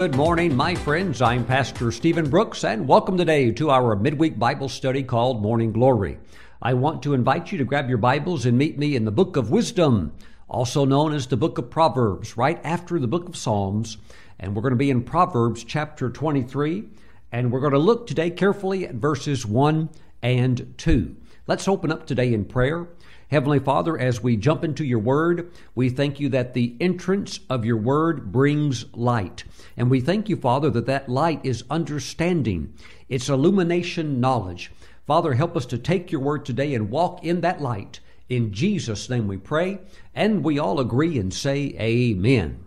Good morning, my friends. I'm Pastor Stephen Brooks, and welcome today to our midweek Bible study called Morning Glory. I want to invite you to grab your Bibles and meet me in the book of Wisdom, also known as the book of Proverbs, right after the book of Psalms. And we're going to be in Proverbs chapter 23, and we're going to look today carefully at verses 1 and 2. Let's open up today in prayer. Heavenly Father, as we jump into your word, we thank you that the entrance of your word brings light. And we thank you, Father, that that light is understanding, it's illumination knowledge. Father, help us to take your word today and walk in that light. In Jesus' name we pray, and we all agree and say, Amen.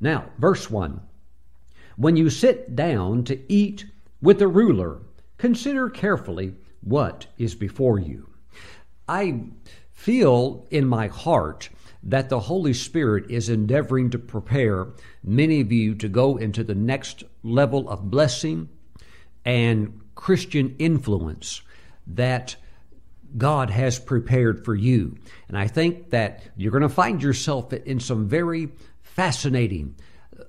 Now, verse 1 When you sit down to eat with a ruler, consider carefully what is before you. I feel in my heart that the Holy Spirit is endeavoring to prepare many of you to go into the next level of blessing and Christian influence that God has prepared for you. And I think that you're going to find yourself in some very fascinating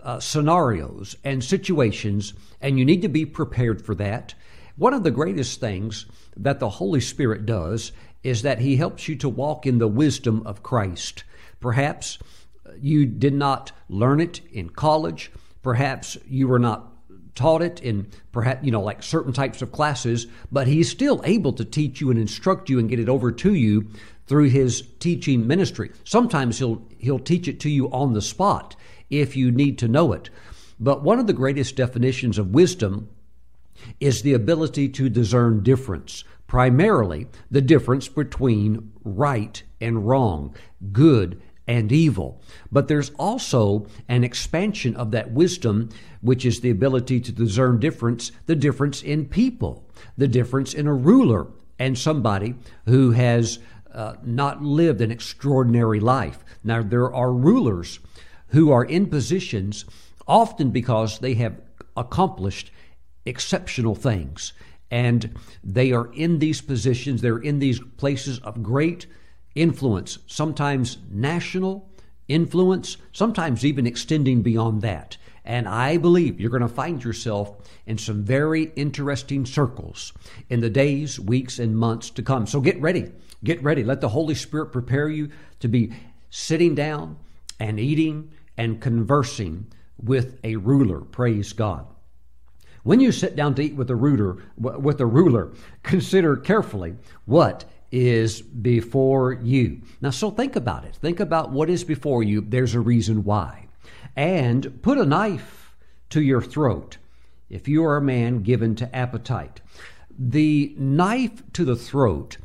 uh, scenarios and situations, and you need to be prepared for that. One of the greatest things that the Holy Spirit does is that He helps you to walk in the wisdom of Christ. Perhaps uh, you did not learn it in college. Perhaps you were not taught it in perhaps you know like certain types of classes but he's still able to teach you and instruct you and get it over to you through his teaching ministry sometimes he'll he'll teach it to you on the spot if you need to know it but one of the greatest definitions of wisdom is the ability to discern difference primarily the difference between right and wrong, good and evil. But there's also an expansion of that wisdom, which is the ability to discern difference, the difference in people, the difference in a ruler and somebody who has uh, not lived an extraordinary life. Now, there are rulers who are in positions often because they have accomplished exceptional things and they are in these positions, they're in these places of great influence, sometimes national influence, sometimes even extending beyond that. And I believe you're going to find yourself in some very interesting circles in the days, weeks, and months to come. So get ready. Get ready. Let the Holy Spirit prepare you to be sitting down and eating and conversing with a ruler. Praise God. When you sit down to eat with a ruler, with a ruler, consider carefully what is before you. Now, so think about it. Think about what is before you. There's a reason why. And put a knife to your throat if you are a man given to appetite. The knife to the throat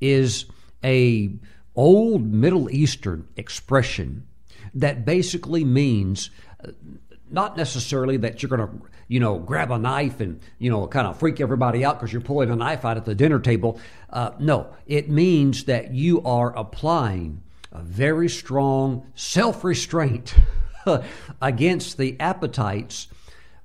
is a old Middle Eastern expression that basically means uh, not necessarily that you're going to you know, grab a knife and, you know, kind of freak everybody out because you're pulling a knife out at the dinner table. Uh, no, it means that you are applying a very strong self restraint against the appetites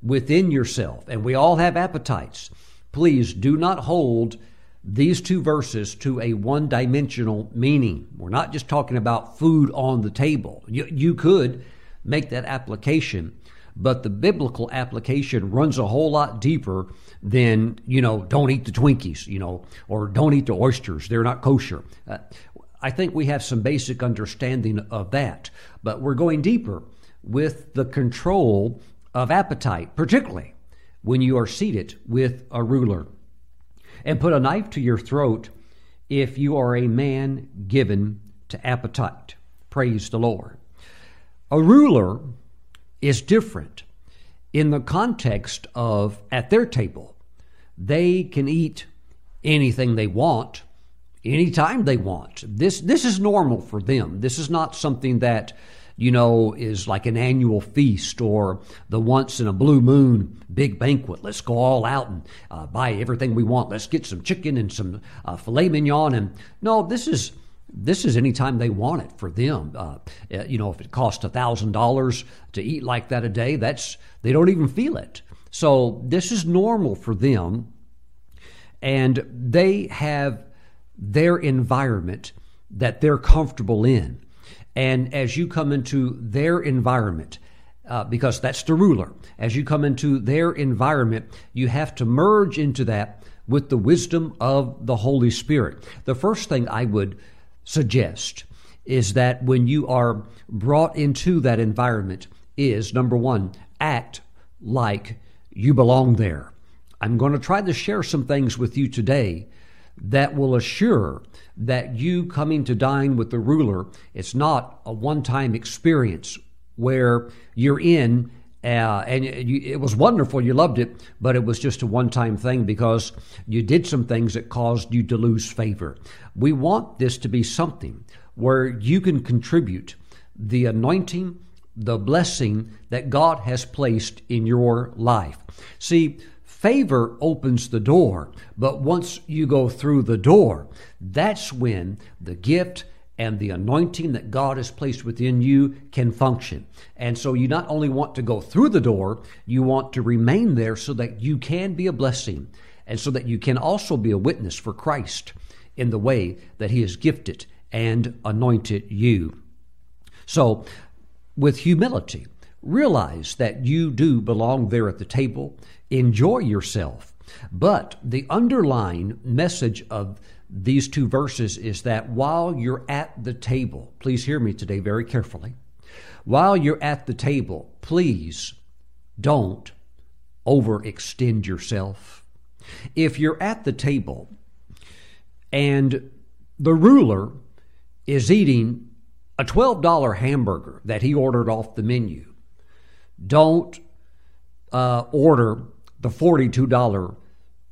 within yourself. And we all have appetites. Please do not hold these two verses to a one dimensional meaning. We're not just talking about food on the table. You, you could make that application but the biblical application runs a whole lot deeper than you know don't eat the twinkies you know or don't eat the oysters. They're not kosher. Uh, i think we have some basic understanding of that but we're going deeper with the control of appetite particularly when you are seated with a ruler. And put a knife to your throat if you are a man given to appetite. Praise the lord. A ruler is different in the context of at their table. They can eat anything they want anytime they want. This this is normal for them. This is not something that you know is like an annual feast or the once in a blue moon big banquet. Let's go all out and uh, buy everything we want. Let's get some chicken and some uh, filet mignon. And no, this is this is anytime they want it for them. Uh, uh you know, if it costs a thousand dollars to eat like that a day, that's they don't even feel it. So this is normal for them, and they have their environment that they're comfortable in. And as you come into their environment, uh, because that's the ruler. As you come into their environment, you have to merge into that with the wisdom of the Holy Spirit. The first thing I would suggest is that when you are brought into that environment, is number one, act like you belong there. I'm going to try to share some things with you today that will assure that you coming to dine with the ruler, it's not a one time experience where you're in uh, and you, it was wonderful. You loved it, but it was just a one time thing because you did some things that caused you to lose favor. We want this to be something where you can contribute the anointing, the blessing that God has placed in your life. See, favor opens the door, but once you go through the door, that's when the gift and the anointing that God has placed within you can function. And so you not only want to go through the door, you want to remain there so that you can be a blessing and so that you can also be a witness for Christ in the way that He has gifted and anointed you. So, with humility, realize that you do belong there at the table, enjoy yourself. But the underlying message of these two verses is that while you're at the table, please hear me today very carefully. While you're at the table, please don't overextend yourself. If you're at the table and the ruler is eating a $12 hamburger that he ordered off the menu, don't uh, order the $42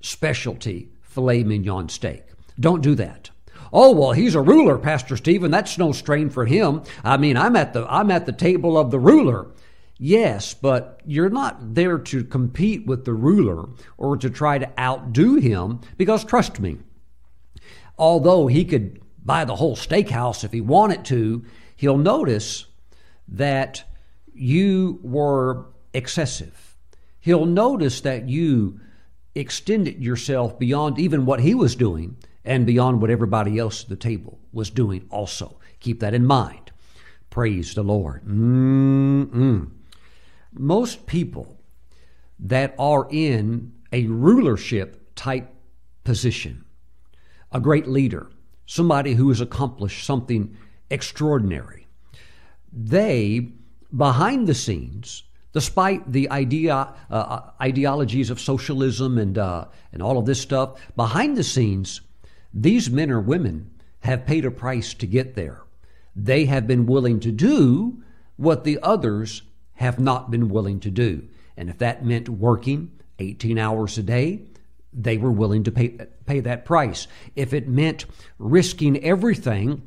specialty filet mignon steak. Don't do that. Oh well, he's a ruler, Pastor Stephen. That's no strain for him. I mean, I'm at the I'm at the table of the ruler. Yes, but you're not there to compete with the ruler or to try to outdo him because trust me, although he could buy the whole steakhouse if he wanted to, he'll notice that you were excessive. He'll notice that you extended yourself beyond even what he was doing and beyond what everybody else at the table was doing also. Keep that in mind. Praise the Lord. Mm-mm. Most people that are in a rulership type position, a great leader, somebody who has accomplished something extraordinary, they, behind the scenes, despite the idea, uh, uh ideologies of socialism and, uh, and all of this stuff, behind the scenes, these men or women have paid a price to get there. They have been willing to do what the others have not been willing to do. And if that meant working 18 hours a day, they were willing to pay, pay that price. If it meant risking everything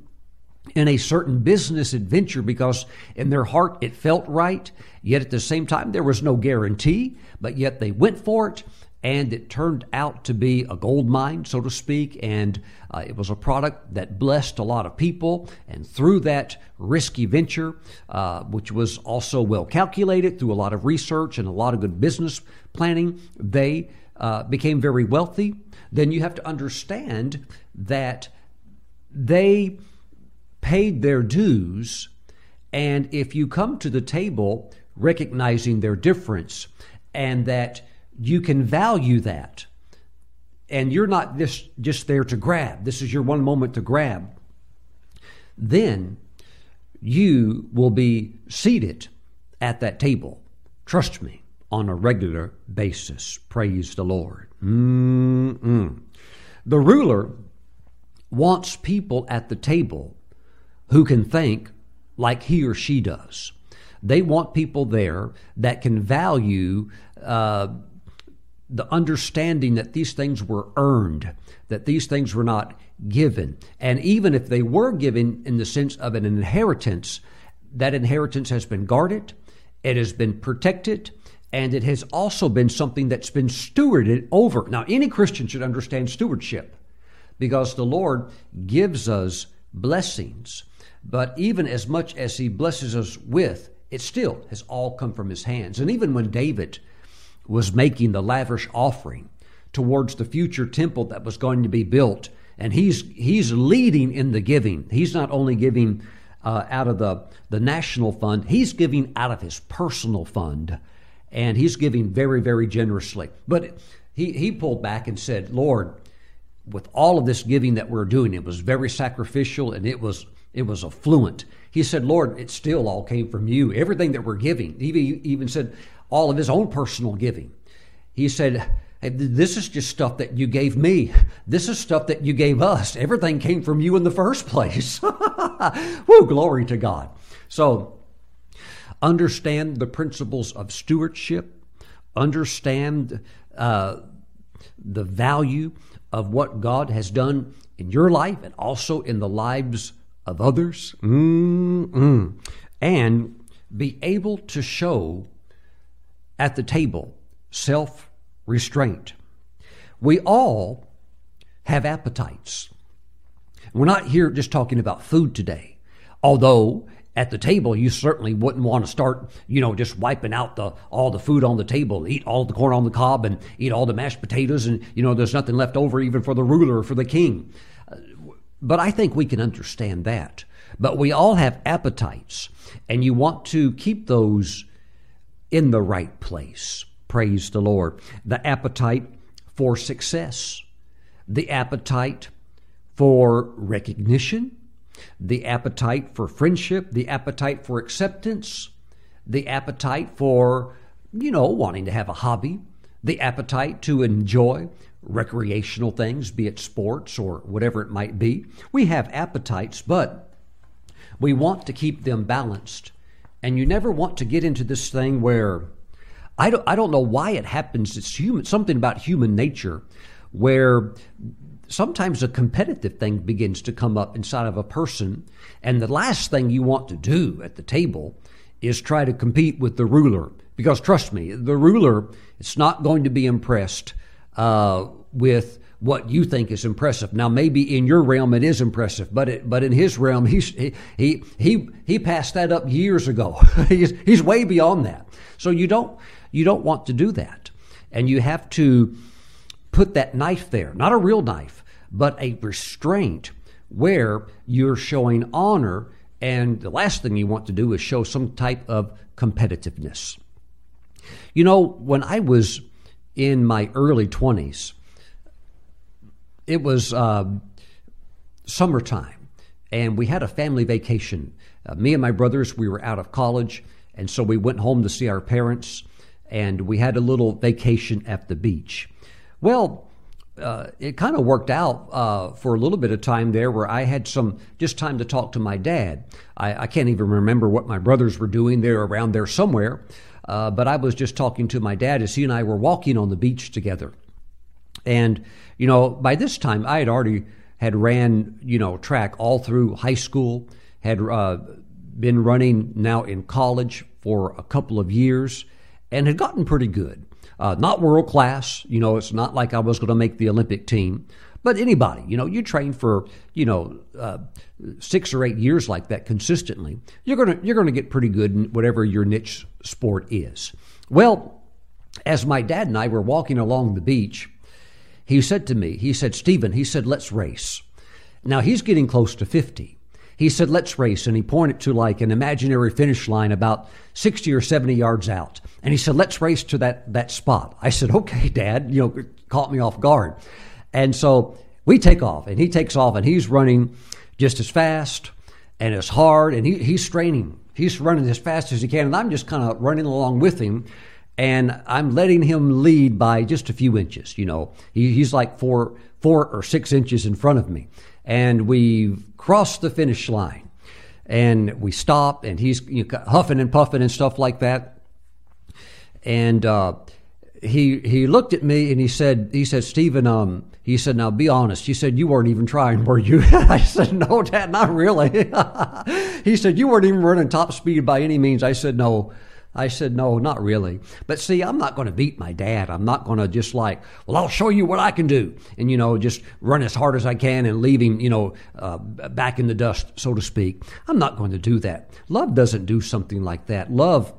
in a certain business adventure because in their heart it felt right, yet at the same time there was no guarantee, but yet they went for it and it turned out to be a gold mine, so to speak, and uh, it was a product that blessed a lot of people. And through that risky venture, uh, which was also well calculated through a lot of research and a lot of good business planning, they uh, became very wealthy. Then you have to understand that they paid their dues, and if you come to the table recognizing their difference and that you can value that. And you're not just, just there to grab. This is your one moment to grab. Then you will be seated at that table. Trust me, on a regular basis. Praise the Lord. Mm-mm. The ruler wants people at the table who can think like he or she does. They want people there that can value uh, the understanding that these things were earned, that these things were not given. And even if they were given in the sense of an inheritance, that inheritance has been guarded, it has been protected, and it has also been something that's been stewarded over. Now, any Christian should understand stewardship because the Lord gives us blessings, but even as much as He blesses us with, it still has all come from His hands. And even when David was making the lavish offering towards the future temple that was going to be built. And he's, he's leading in the giving. He's not only giving uh, out of the, the national fund. He's giving out of his personal fund, and he's giving very, very generously. But he, he pulled back and said, Lord, with all of this giving that we're doing, it was very sacrificial and it was it was affluent. He said, Lord, it still all came from you. Everything that we're giving, he even said all of his own personal giving. He said, hey, This is just stuff that you gave me. This is stuff that you gave us. Everything came from you in the first place. Woo, glory to God. So, understand the principles of stewardship, understand uh, the value of what God has done in your life and also in the lives of others. Mm-mm. And be able to show at the table self restraint. We all have appetites. We're not here just talking about food today, although at the table you certainly wouldn't want to start you know just wiping out the all the food on the table eat all the corn on the cob and eat all the mashed potatoes and you know there's nothing left over even for the ruler or for the king but i think we can understand that but we all have appetites and you want to keep those in the right place. Praise the lord. The appetite for success. The appetite for recognition. The appetite for friendship, the appetite for acceptance, the appetite for, you know, wanting to have a hobby, the appetite to enjoy recreational things, be it sports or whatever it might be. We have appetites, but we want to keep them balanced. And you never want to get into this thing where I don't, I don't know why it happens. It's human, something about human nature where sometimes a competitive thing begins to come up inside of a person. And the last thing you want to do at the table is try to compete with the ruler. Because trust me, the ruler is not going to be impressed uh, with what you think is impressive. Now, maybe in your realm it is impressive, but it, but in his realm, he's, he he he he passed that up years ago. he's he's way beyond that. So you don't you don't want to do that, and you have to put that knife there, not a real knife, but a restraint where you're showing honor. And the last thing you want to do is show some type of competitiveness. You know, when I was in my early 20s, it was uh, summertime, and we had a family vacation. Uh, me and my brothers, we were out of college, and so we went home to see our parents, and we had a little vacation at the beach. Well, uh, it kind of worked out uh, for a little bit of time there where I had some just time to talk to my dad. I, I can't even remember what my brothers were doing. They're around there somewhere. Uh, but I was just talking to my dad as he and I were walking on the beach together. And, you know, by this time I had already had ran, you know, track all through high school, had uh, been running now in college for a couple of years, and had gotten pretty good. Uh, not world class, you know, it's not like I was going to make the Olympic team, but anybody, you know, you train for, you know, uh, six or eight years like that consistently, you're going to you're going to get pretty good in whatever your niche sport is. Well, as my dad and I were walking along the beach, he said to me, he said, Stephen, he said, let's race. Now he's getting close to 50. He said, let's race. And he pointed to like an imaginary finish line about 60 or 70 yards out. And he said, let's race to that, that spot. I said, okay, dad, you know, caught me off guard. And so we take off and he takes off and he's running just as fast and as hard and he, he's straining. He's running as fast as he can. And I'm just kind of running along with him and I'm letting him lead by just a few inches. You know, he, he's like four, four or six inches in front of me. And we crossed the finish line. And we stop and he's you know, huffing and puffing and stuff like that. And uh, he he looked at me and he said he said Stephen um he said now be honest. He said you weren't even trying were you? I said no dad not really. He said you weren't even running top speed by any means. I said no I said, no, not really. But see, I'm not going to beat my dad. I'm not going to just like, well, I'll show you what I can do. And, you know, just run as hard as I can and leave him, you know, uh, back in the dust, so to speak. I'm not going to do that. Love doesn't do something like that. Love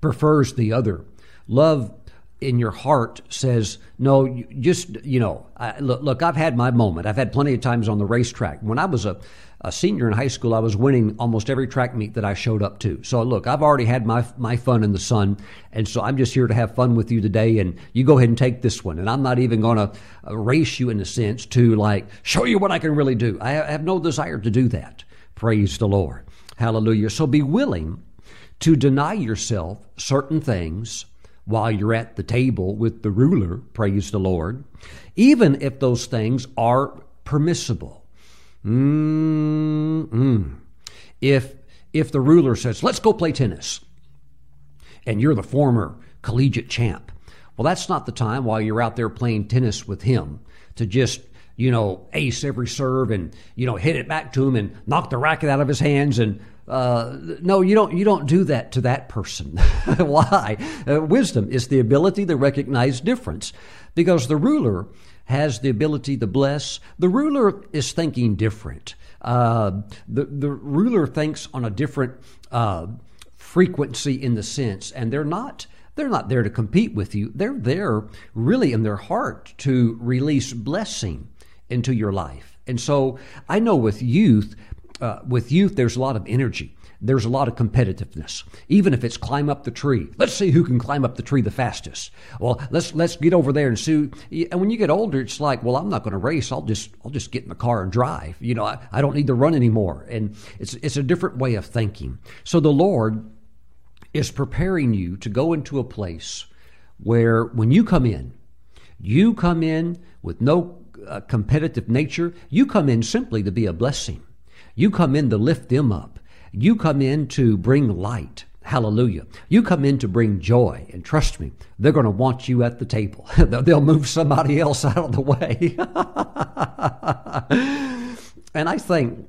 prefers the other. Love in your heart says, no, just, you know, I, look, look, I've had my moment. I've had plenty of times on the racetrack. When I was a, a senior in high school, I was winning almost every track meet that I showed up to. So look, I've already had my my fun in the sun, and so I'm just here to have fun with you today. And you go ahead and take this one. And I'm not even going to uh, race you in a sense to like show you what I can really do. I have no desire to do that. Praise the Lord. Hallelujah. So be willing to deny yourself certain things while you're at the table with the ruler, praise the Lord, even if those things are permissible. Mm-mm. If if the ruler says, "Let's go play tennis," and you're the former collegiate champ, well, that's not the time while you're out there playing tennis with him to just you know ace every serve and you know hit it back to him and knock the racket out of his hands and uh, no, you don't. You don't do that to that person. Why? Uh, wisdom is the ability to recognize difference, because the ruler has the ability to bless. The ruler is thinking different. Uh, the the ruler thinks on a different uh, frequency in the sense, and they're not. They're not there to compete with you. They're there really in their heart to release blessing into your life. And so I know with youth, uh, with youth, there's a lot of energy. There's a lot of competitiveness. Even if it's climb up the tree, let's see who can climb up the tree the fastest. Well, let's let's get over there and see. And when you get older, it's like, well, I'm not going to race. I'll just I'll just get in the car and drive. You know, I, I don't need to run anymore. And it's it's a different way of thinking. So the Lord is preparing you to go into a place where when you come in, you come in with no uh, competitive nature. You come in simply to be a blessing. You come in to lift them up. You come in to bring light. Hallelujah. You come in to bring joy, and trust me, they're going to want you at the table. They'll move somebody else out of the way. and I think,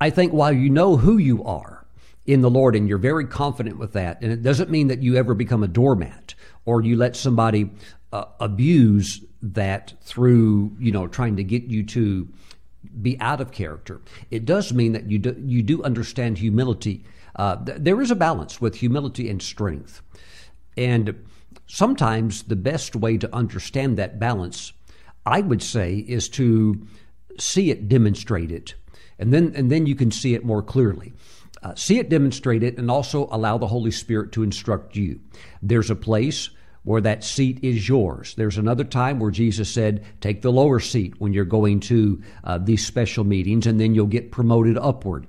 I think while you know who you are in the Lord and you're very confident with that, and it doesn't mean that you ever become a doormat or you let somebody uh, abuse that through, you know, trying to get you to be out of character. It does mean that you do, you do understand humility. Uh, th- there is a balance with humility and strength. And sometimes the best way to understand that balance, I would say, is to see it demonstrated. And then, and then you can see it more clearly. Uh, see it demonstrated and also allow the Holy Spirit to instruct you. There's a place where that seat is yours. There's another time where Jesus said, Take the lower seat when you're going to uh, these special meetings, and then you'll get promoted upward.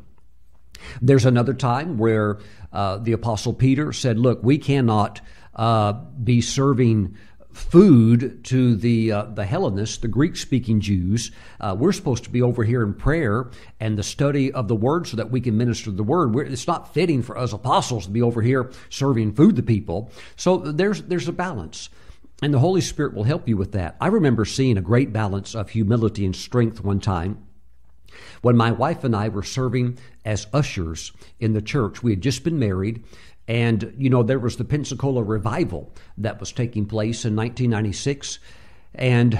There's another time where uh, the Apostle Peter said, Look, we cannot uh, be serving food to the uh, the Hellenists, the Greek speaking Jews. Uh, we're supposed to be over here in prayer and the study of the Word, so that we can minister the Word. We're, it's not fitting for us apostles to be over here serving food to people. So there's there's a balance. And the Holy Spirit will help you with that. I remember seeing a great balance of humility and strength one time when my wife and I were serving as ushers in the church. We had just been married, and, you know, there was the Pensacola revival that was taking place in 1996. And,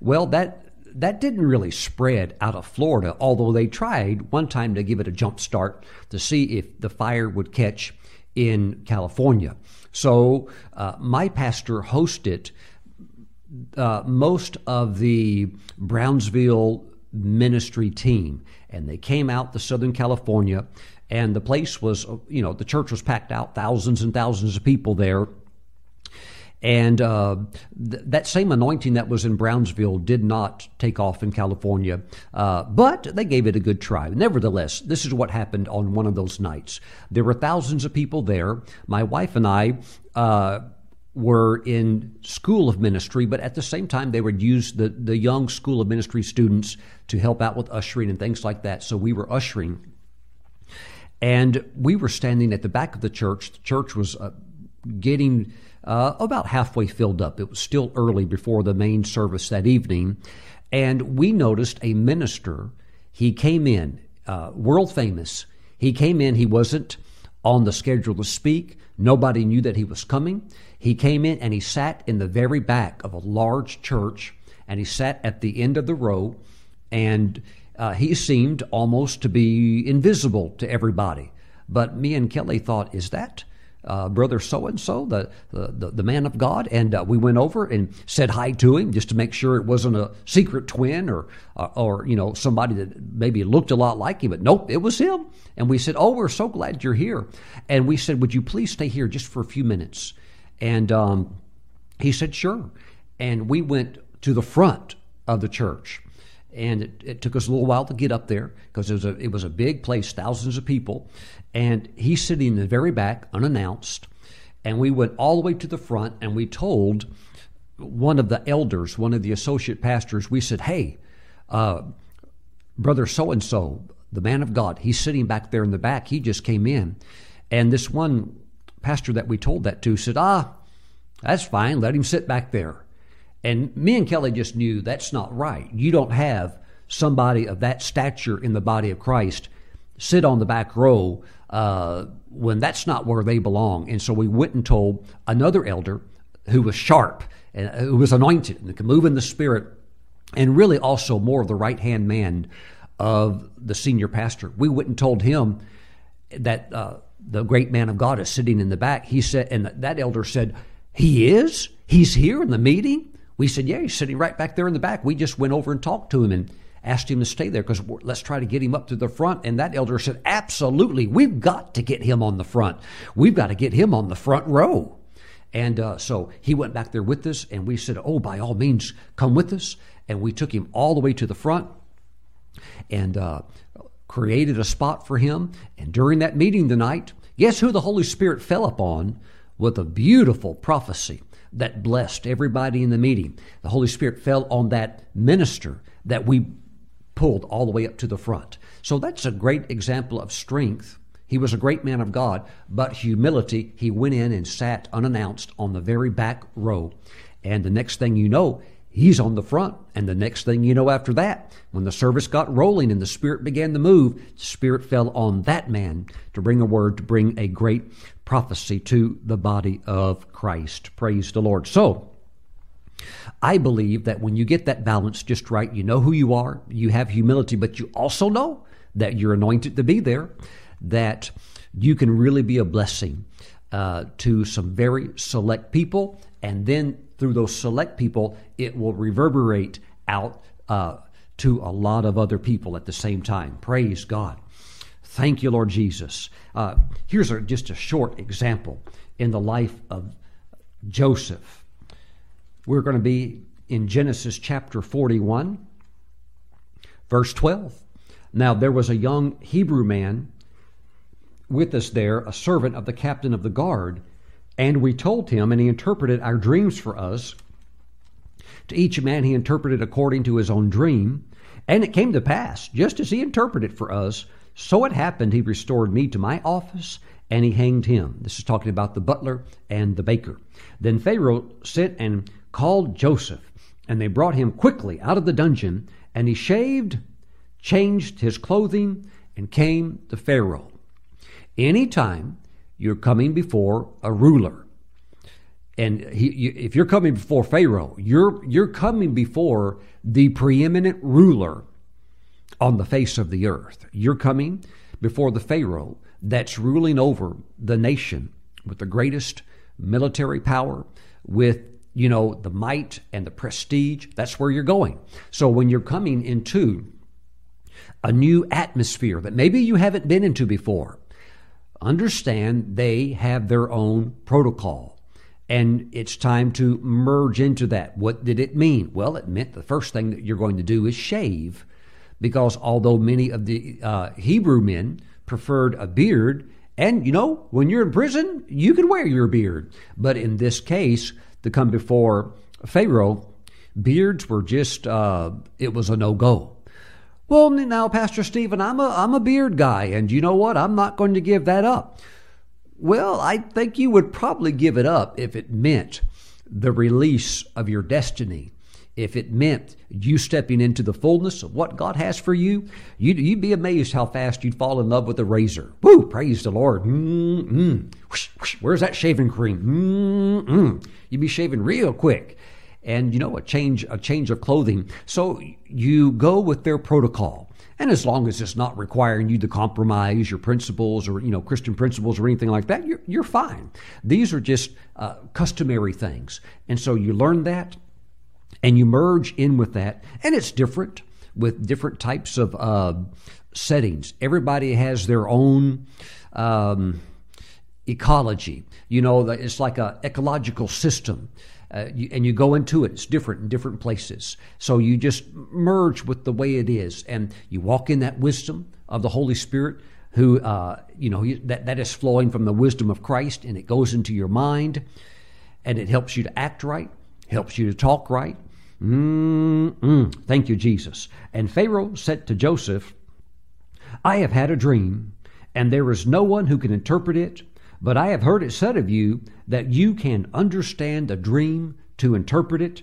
well, that that didn't really spread out of Florida, although they tried one time to give it a jump start to see if the fire would catch in California. So uh, my pastor hosted uh, most of the Brownsville ministry team, and they came out to Southern California and the place was, you know, the church was packed out, thousands and thousands of people there. And uh, th- that same anointing that was in Brownsville did not take off in California, uh, but they gave it a good try. Nevertheless, this is what happened on one of those nights. There were thousands of people there. My wife and I uh, were in school of ministry, but at the same time, they would use the, the young school of ministry students to help out with ushering and things like that. So we were ushering and we were standing at the back of the church. The church was uh, getting uh, about halfway filled up. It was still early before the main service that evening. And we noticed a minister. He came in, uh, world famous. He came in, he wasn't on the schedule to speak. Nobody knew that he was coming. He came in and he sat in the very back of a large church and he sat at the end of the row and uh, he seemed almost to be invisible to everybody. But me and Kelly thought, is that uh, brother so and so, the the man of God, and uh, we went over and said hi to him just to make sure it wasn't a secret twin or uh, or you know somebody that maybe looked a lot like him, but nope, it was him. And we said, "Oh, we're so glad you're here." And we said, "Would you please stay here just for a few minutes?" And um, he said, "Sure." And we went to the front of the church and it, it, took us a little while to get up there because it was a it was a big place, thousands of people, and he's sitting in the very back, unannounced, and we went all the way to the front, and we told one of the elders, one of the associate pastors, we said, "Hey, uh, brother so and so, the man of God, he's sitting back there in the back. He just came in, and this one pastor that we told that to said, ah." That's fine. Let him sit back there. And me and Kelly just knew that's not right. You don't have somebody of that stature in the body of Christ sit on the back row uh, when that's not where they belong. And so we went and told another elder who was sharp and uh, who was anointed and could move in the spirit, and really also more of the right hand man of the senior pastor. We went and told him that uh, the great man of God is sitting in the back. He said, and that elder said, He is? He's here in the meeting? We said, Yeah, he's sitting right back there in the back. We just went over and talked to him and asked him to stay there because let's try to get him up to the front. And that elder said, Absolutely, we've got to get him on the front. We've got to get him on the front row. And uh, so he went back there with us, and we said, Oh, by all means, come with us. And we took him all the way to the front and uh, created a spot for him. And during that meeting tonight, guess who the Holy Spirit fell upon with a beautiful prophecy? That blessed everybody in the meeting. The Holy Spirit fell on that minister that we pulled all the way up to the front. So that's a great example of strength. He was a great man of God, but humility, he went in and sat unannounced on the very back row. And the next thing you know, he's on the front. And the next thing you know after that, when the service got rolling and the Spirit began to move, the Spirit fell on that man to bring a word, to bring a great prophecy to the body of Christ. Praise the Lord. So, I believe that when you get that balance just right, you know who you are, you have humility, but you also know that you're anointed to be there, that you can really be a blessing uh, to some very select people, and then through those select people, it will reverberate out uh, to a lot of other people at the same time. Praise God. Thank you, Lord Jesus. Uh, here's a, just a short example in the life of Joseph. We're going to be in Genesis chapter 41, verse 12. Now, there was a young Hebrew man with us there, a servant of the captain of the guard and we told him, and he interpreted our dreams for us. To each man he interpreted according to his own dream. And it came to pass, just as he interpreted for us, so it happened he restored me to my office, and he hanged him. This is talking about the butler and the baker. Then Pharaoh sent and called Joseph, and they brought him quickly out of the dungeon, and he shaved, changed his clothing, and came to Pharaoh. Any time you're coming before a ruler. And he, you, if you're coming before Pharaoh, you're, you're coming before the preeminent ruler on the face of the earth. You're coming before the Pharaoh that's ruling over the nation with the greatest military power, with you know the might and the prestige. That's where you're going. So when you're coming into a new atmosphere that maybe you haven't been into before, understand they have their own protocol. And it's time to merge into that. What did it mean? Well, it meant the first thing that you're going to do is shave, because although many of the uh, Hebrew men preferred a beard, and you know, when you're in prison, you can wear your beard. But in this case, to come before Pharaoh, beards were just, uh, it was a no go. Well, now, Pastor Stephen, I'm a, I'm a beard guy, and you know what? I'm not going to give that up. Well, I think you would probably give it up if it meant the release of your destiny. If it meant you stepping into the fullness of what God has for you, you'd, you'd be amazed how fast you'd fall in love with a razor. Woo! Praise the Lord. Mm-mm. Where's that shaving cream? Mm-mm. You'd be shaving real quick. and you know a change a change of clothing. So you go with their protocol. And as long as it's not requiring you to compromise your principles or you know Christian principles or anything like that, you're, you're fine. These are just uh, customary things, and so you learn that, and you merge in with that, and it's different with different types of uh, settings. Everybody has their own. Um, ecology. You know, it's like an ecological system. Uh, you, and you go into it. It's different in different places. So you just merge with the way it is, and you walk in that wisdom of the Holy Spirit, who uh, you know that that is flowing from the wisdom of Christ, and it goes into your mind, and it helps you to act right, helps you to talk right. Mm-mm. Thank you, Jesus. And Pharaoh said to Joseph, "I have had a dream, and there is no one who can interpret it." But I have heard it said of you that you can understand a dream to interpret it.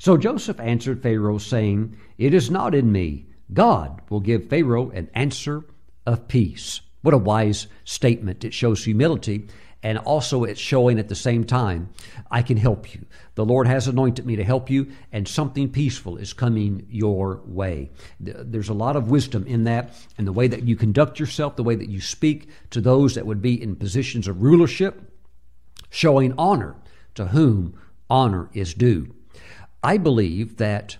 So Joseph answered Pharaoh, saying, It is not in me. God will give Pharaoh an answer of peace. What a wise statement. It shows humility and also it's showing at the same time, I can help you. The Lord has anointed me to help you, and something peaceful is coming your way. There's a lot of wisdom in that, and the way that you conduct yourself, the way that you speak to those that would be in positions of rulership, showing honor to whom honor is due. I believe that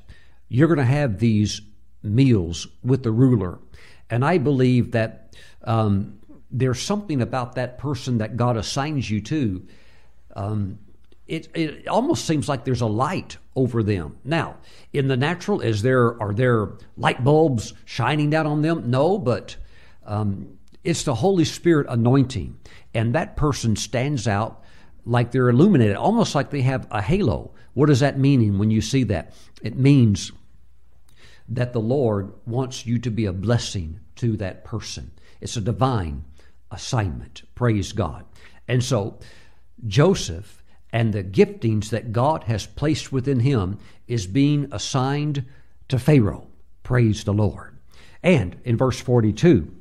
you're going to have these meals with the ruler, and I believe that um, there's something about that person that God assigns you to. Um, it, it almost seems like there's a light over them. Now, in the natural, is there are there light bulbs shining down on them? No, but um, it's the Holy Spirit anointing, and that person stands out like they're illuminated, almost like they have a halo. What does that mean when you see that? It means that the Lord wants you to be a blessing to that person. It's a divine assignment. Praise God. And so, Joseph and the giftings that God has placed within him is being assigned to Pharaoh. Praise the Lord. And in verse 42,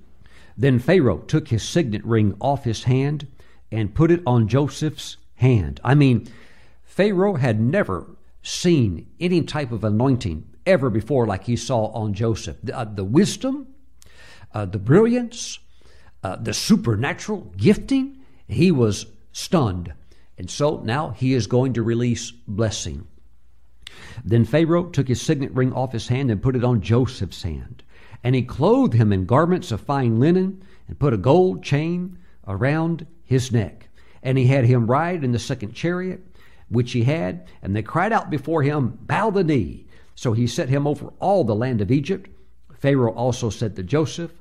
then Pharaoh took his signet ring off his hand and put it on Joseph's hand. I mean, Pharaoh had never seen any type of anointing ever before like he saw on Joseph. The, uh, the wisdom, uh, the brilliance, uh, the supernatural gifting, he was stunned. And so now he is going to release blessing. Then Pharaoh took his signet ring off his hand and put it on Joseph's hand. And he clothed him in garments of fine linen and put a gold chain around his neck. And he had him ride in the second chariot which he had. And they cried out before him, Bow the knee. So he set him over all the land of Egypt. Pharaoh also said to Joseph,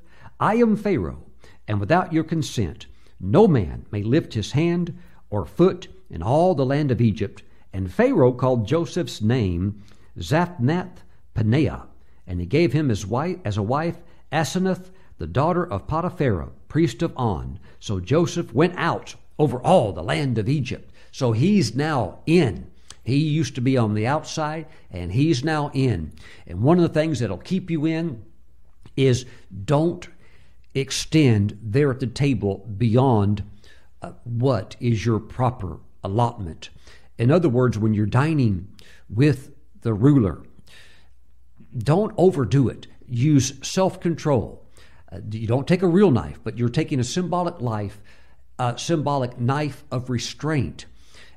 I am Pharaoh and without your consent, no man may lift his hand or foot in all the land of Egypt. And Pharaoh called Joseph's name Zaphnath Paneah, and he gave him as, wife, as a wife Asenath, the daughter of Potiphera, priest of On. So Joseph went out over all the land of Egypt. So he's now in. He used to be on the outside, and he's now in. And one of the things that'll keep you in is don't extend there at the table beyond uh, what is your proper allotment. In other words, when you're dining with the ruler, don't overdo it. Use self control. Uh, you don't take a real knife, but you're taking a symbolic life, a symbolic knife of restraint,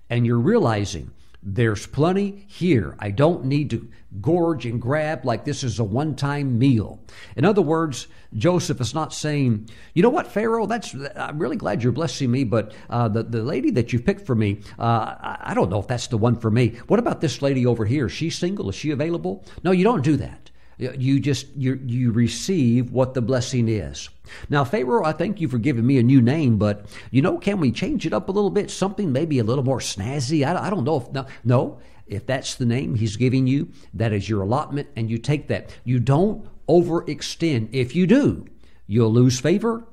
and you're realizing there's plenty here. I don't need to gorge and grab like this is a one time meal. In other words, Joseph is not saying, you know what, Pharaoh, that's I'm really glad you're blessing me, but uh, the, the lady that you picked for me, uh, I, I don't know if that's the one for me. What about this lady over here? Is she single? Is she available? No, you don't do that. You just you you receive what the blessing is. Now, Pharaoh, I thank you for giving me a new name, but you know, can we change it up a little bit? Something maybe a little more snazzy. I, I don't know if no, no. If that's the name he's giving you, that is your allotment, and you take that. You don't overextend. If you do, you'll lose favor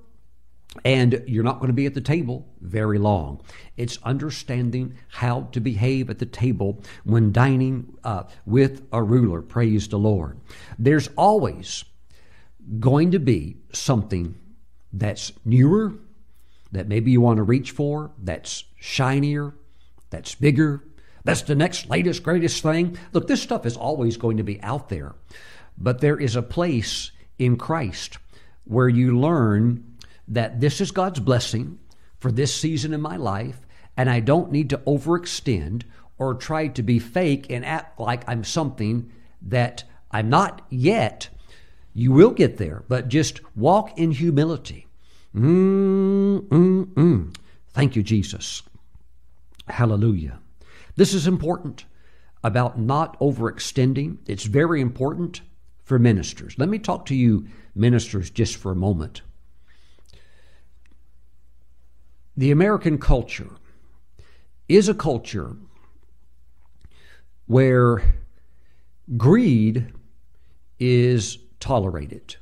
and you're not going to be at the table very long. It's understanding how to behave at the table when dining uh, with a ruler. Praise the Lord. There's always going to be something that's newer, that maybe you want to reach for, that's shinier, that's bigger, That's the next latest, greatest thing. Look, this stuff is always going to be out there. But there is a place in Christ where you learn that this is God's blessing for this season in my life, and I don't need to overextend or try to be fake and act like I'm something that I'm not yet. You will get there, but just walk in humility. Mm, mm, mm. Thank you, Jesus. Hallelujah. This is important about not overextending. It's very important for ministers. Let me talk to you, ministers, just for a moment. The American culture is a culture where greed is tolerated.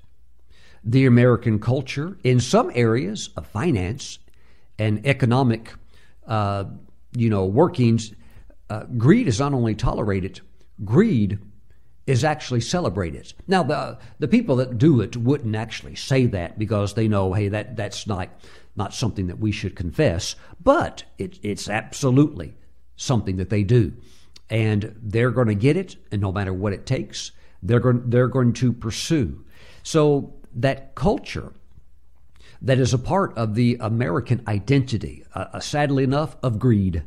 The American culture, in some areas of finance and economic, uh, you know, workings, uh, greed is not only tolerated, greed is actually celebrated. Now, the the people that do it wouldn't actually say that because they know, hey, that that's not not something that we should confess, but it, it's absolutely something that they do and they're going to get it, and no matter what it takes, they're going they're going to pursue. So that culture that is a part of the American identity, uh, uh, sadly enough, of greed.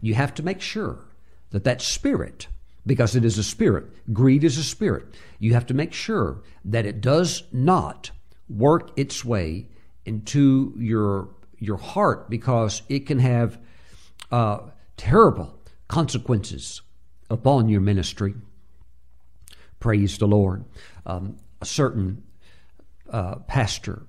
You have to make sure that that spirit, because it is a spirit, greed is a spirit. You have to make sure that it does not work its way into your your heart, because it can have uh, terrible consequences upon your ministry. Praise the Lord. Um, a certain uh, pastor,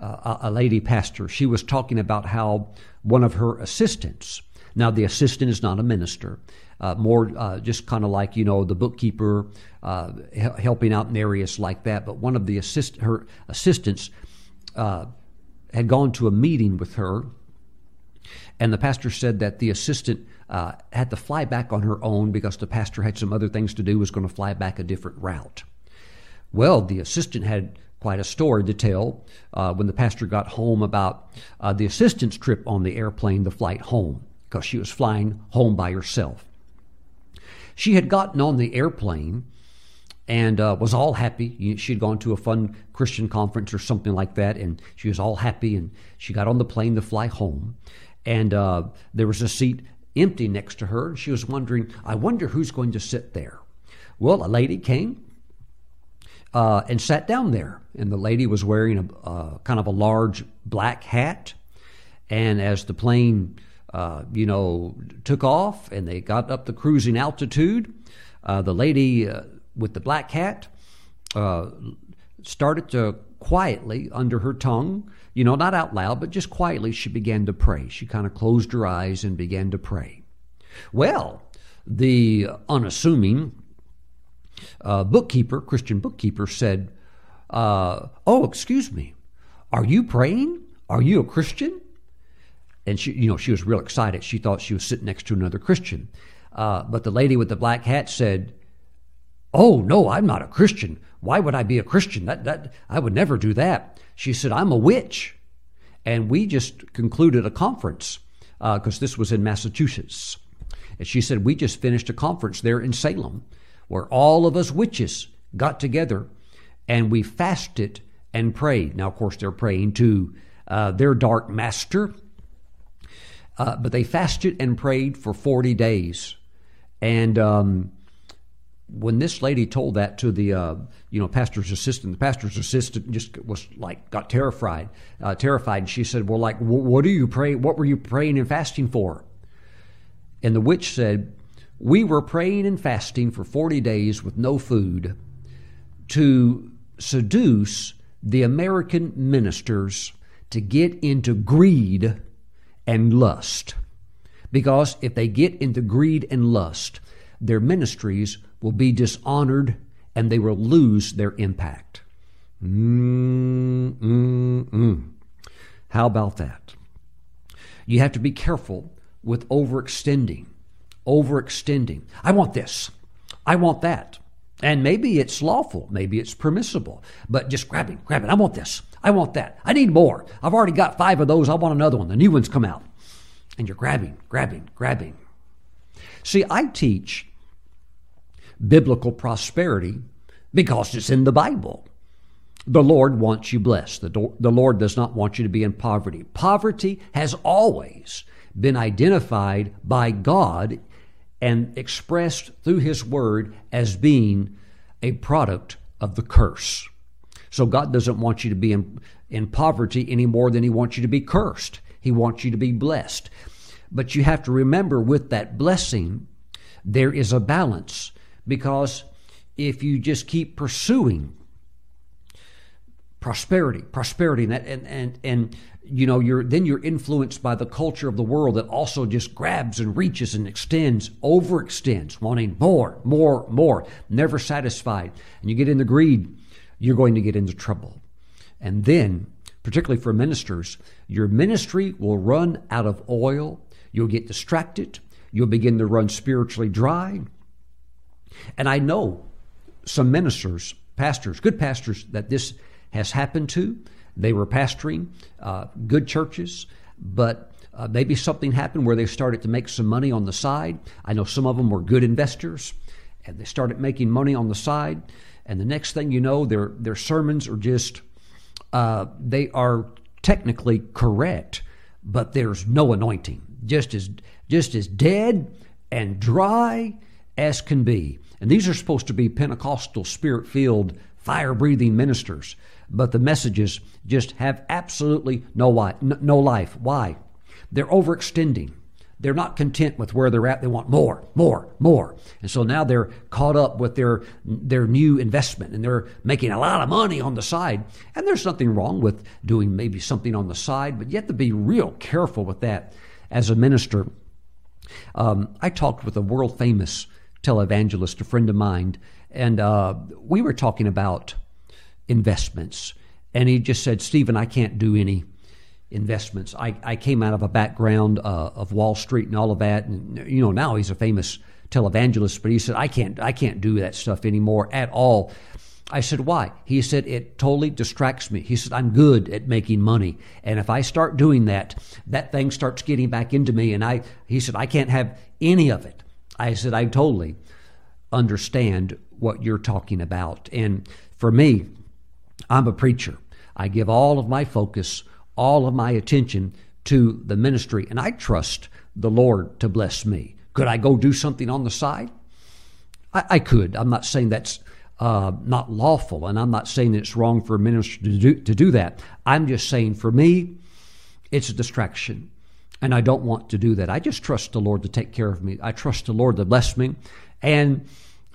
uh, a lady pastor, she was talking about how one of her assistants, now the assistant is not a minister, uh, more uh, just kind of like you know the bookkeeper uh, helping out in areas like that. But one of the assist her assistants uh, had gone to a meeting with her, and the pastor said that the assistant uh, had to fly back on her own because the pastor had some other things to do, was going to fly back a different route. Well, the assistant had quite a story to tell uh, when the pastor got home about uh, the assistant's trip on the airplane, the flight home, because she was flying home by herself. She had gotten on the airplane and uh, was all happy. She had gone to a fun Christian conference or something like that, and she was all happy. And she got on the plane to fly home, and uh, there was a seat empty next to her. And she was wondering, I wonder who's going to sit there. Well, a lady came uh, and sat down there, and the lady was wearing a uh, kind of a large black hat. And as the plane, uh, you know, took off and they got up the cruising altitude, uh, the lady with the black hat uh, started to quietly under her tongue you know, not out loud, but just quietly, she began to pray. She kind of closed her eyes and began to pray. Well, the unassuming uh, bookkeeper, Christian bookkeeper, said, uh, Oh, excuse me, are you praying? Are you a Christian? And she, you know, she was real excited. She thought she was sitting next to another Christian. Uh, but the lady with the black hat said, Oh, no, I'm not a Christian. Why would I be a Christian? That, that, I would never do that. She said, I'm a witch. And we just concluded a conference because uh, this was in Massachusetts. And she said, We just finished a conference there in Salem where all of us witches got together and we fasted and prayed. Now, of course, they're praying to uh, their dark master, uh, but they fasted and prayed for 40 days. And um, when this lady told that to the uh, you know pastor's assistant, the pastor's assistant just was like got terrified, uh, terrified. And she said, "Well, like, what are you praying? What were you praying and fasting for?" And the witch said, "We were praying and fasting for forty days with no food to seduce the American ministers to get into greed and lust, because if they get into greed and lust." their ministries will be dishonored and they will lose their impact. Mm-mm-mm. How about that? You have to be careful with overextending. Overextending. I want this. I want that. And maybe it's lawful, maybe it's permissible, but just grabbing, grabbing. I want this. I want that. I need more. I've already got five of those. I want another one. The new one's come out. And you're grabbing, grabbing, grabbing. See, I teach biblical prosperity because it's in the Bible. The Lord wants you blessed. The, do- the Lord does not want you to be in poverty. Poverty has always been identified by God and expressed through His Word as being a product of the curse. So God doesn't want you to be in, in poverty any more than He wants you to be cursed. He wants you to be blessed. But you have to remember with that blessing, there is a balance because if you just keep pursuing prosperity, prosperity, and, that, and, and, and you know, you're then you're influenced by the culture of the world that also just grabs and reaches and extends, overextends, wanting more, more, more, never satisfied. And you get into greed, you're going to get into trouble. And then, particularly for ministers, your ministry will run out of oil. You'll get distracted. You'll begin to run spiritually dry. And I know some ministers, pastors, good pastors, that this has happened to. They were pastoring uh, good churches, but uh, maybe something happened where they started to make some money on the side. I know some of them were good investors, and they started making money on the side. And the next thing you know, their their sermons are just uh, they are technically correct, but there's no anointing. Just as just as dead and dry as can be. And these are supposed to be Pentecostal, spirit filled, fire breathing ministers but the messages just have absolutely no, life. Why? They're overextending. They're not content with where they're at. They want more, more, more. And so now they're caught up with their, their new investment and they're making a lot of money on the side. And there's nothing wrong with doing maybe something on the side, but you have to be real careful with that as a minister. Um, I talked with a world famous televangelist, a friend of mine, and uh, we were talking about investments. And he just said, Stephen, I can't do any investments. I, I came out of a background uh, of Wall Street and all of that. And, you know, now he's a famous televangelist, but he said, I can't, I can't do that stuff anymore at all. I said, why? He said, it totally distracts me. He said, I'm good at making money. And if I start doing that, that thing starts getting back into me. And I, he said, I can't have any of it. I said, I totally understand what you're talking about. And for me, I'm a preacher. I give all of my focus, all of my attention to the ministry, and I trust the Lord to bless me. Could I go do something on the side? I, I could. I'm not saying that's uh, not lawful, and I'm not saying it's wrong for a minister to do, to do that. I'm just saying for me, it's a distraction, and I don't want to do that. I just trust the Lord to take care of me. I trust the Lord to bless me, and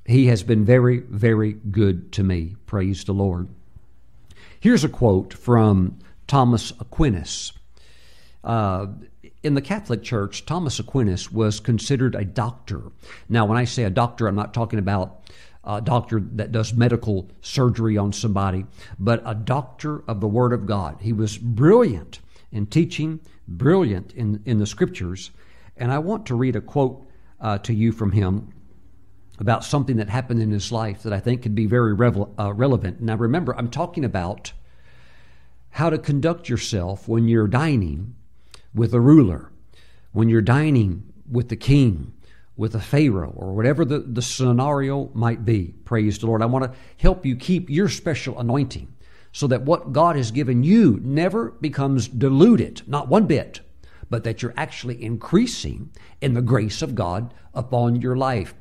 He has been very, very good to me. Praise the Lord. Here's a quote from Thomas Aquinas. Uh, in the Catholic Church, Thomas Aquinas was considered a doctor. Now, when I say a doctor, I'm not talking about a doctor that does medical surgery on somebody, but a doctor of the Word of God. He was brilliant in teaching, brilliant in, in the Scriptures. And I want to read a quote uh, to you from him about something that happened in his life that I think could be very revel- uh, relevant. Now, remember, I'm talking about how to conduct yourself when you're dining with a ruler, when you're dining with the king, with a Pharaoh, or whatever the, the scenario might be. Praise the Lord. I want to help you keep your special anointing so that what God has given you never becomes diluted, not one bit, but that you're actually increasing in the grace of God upon your life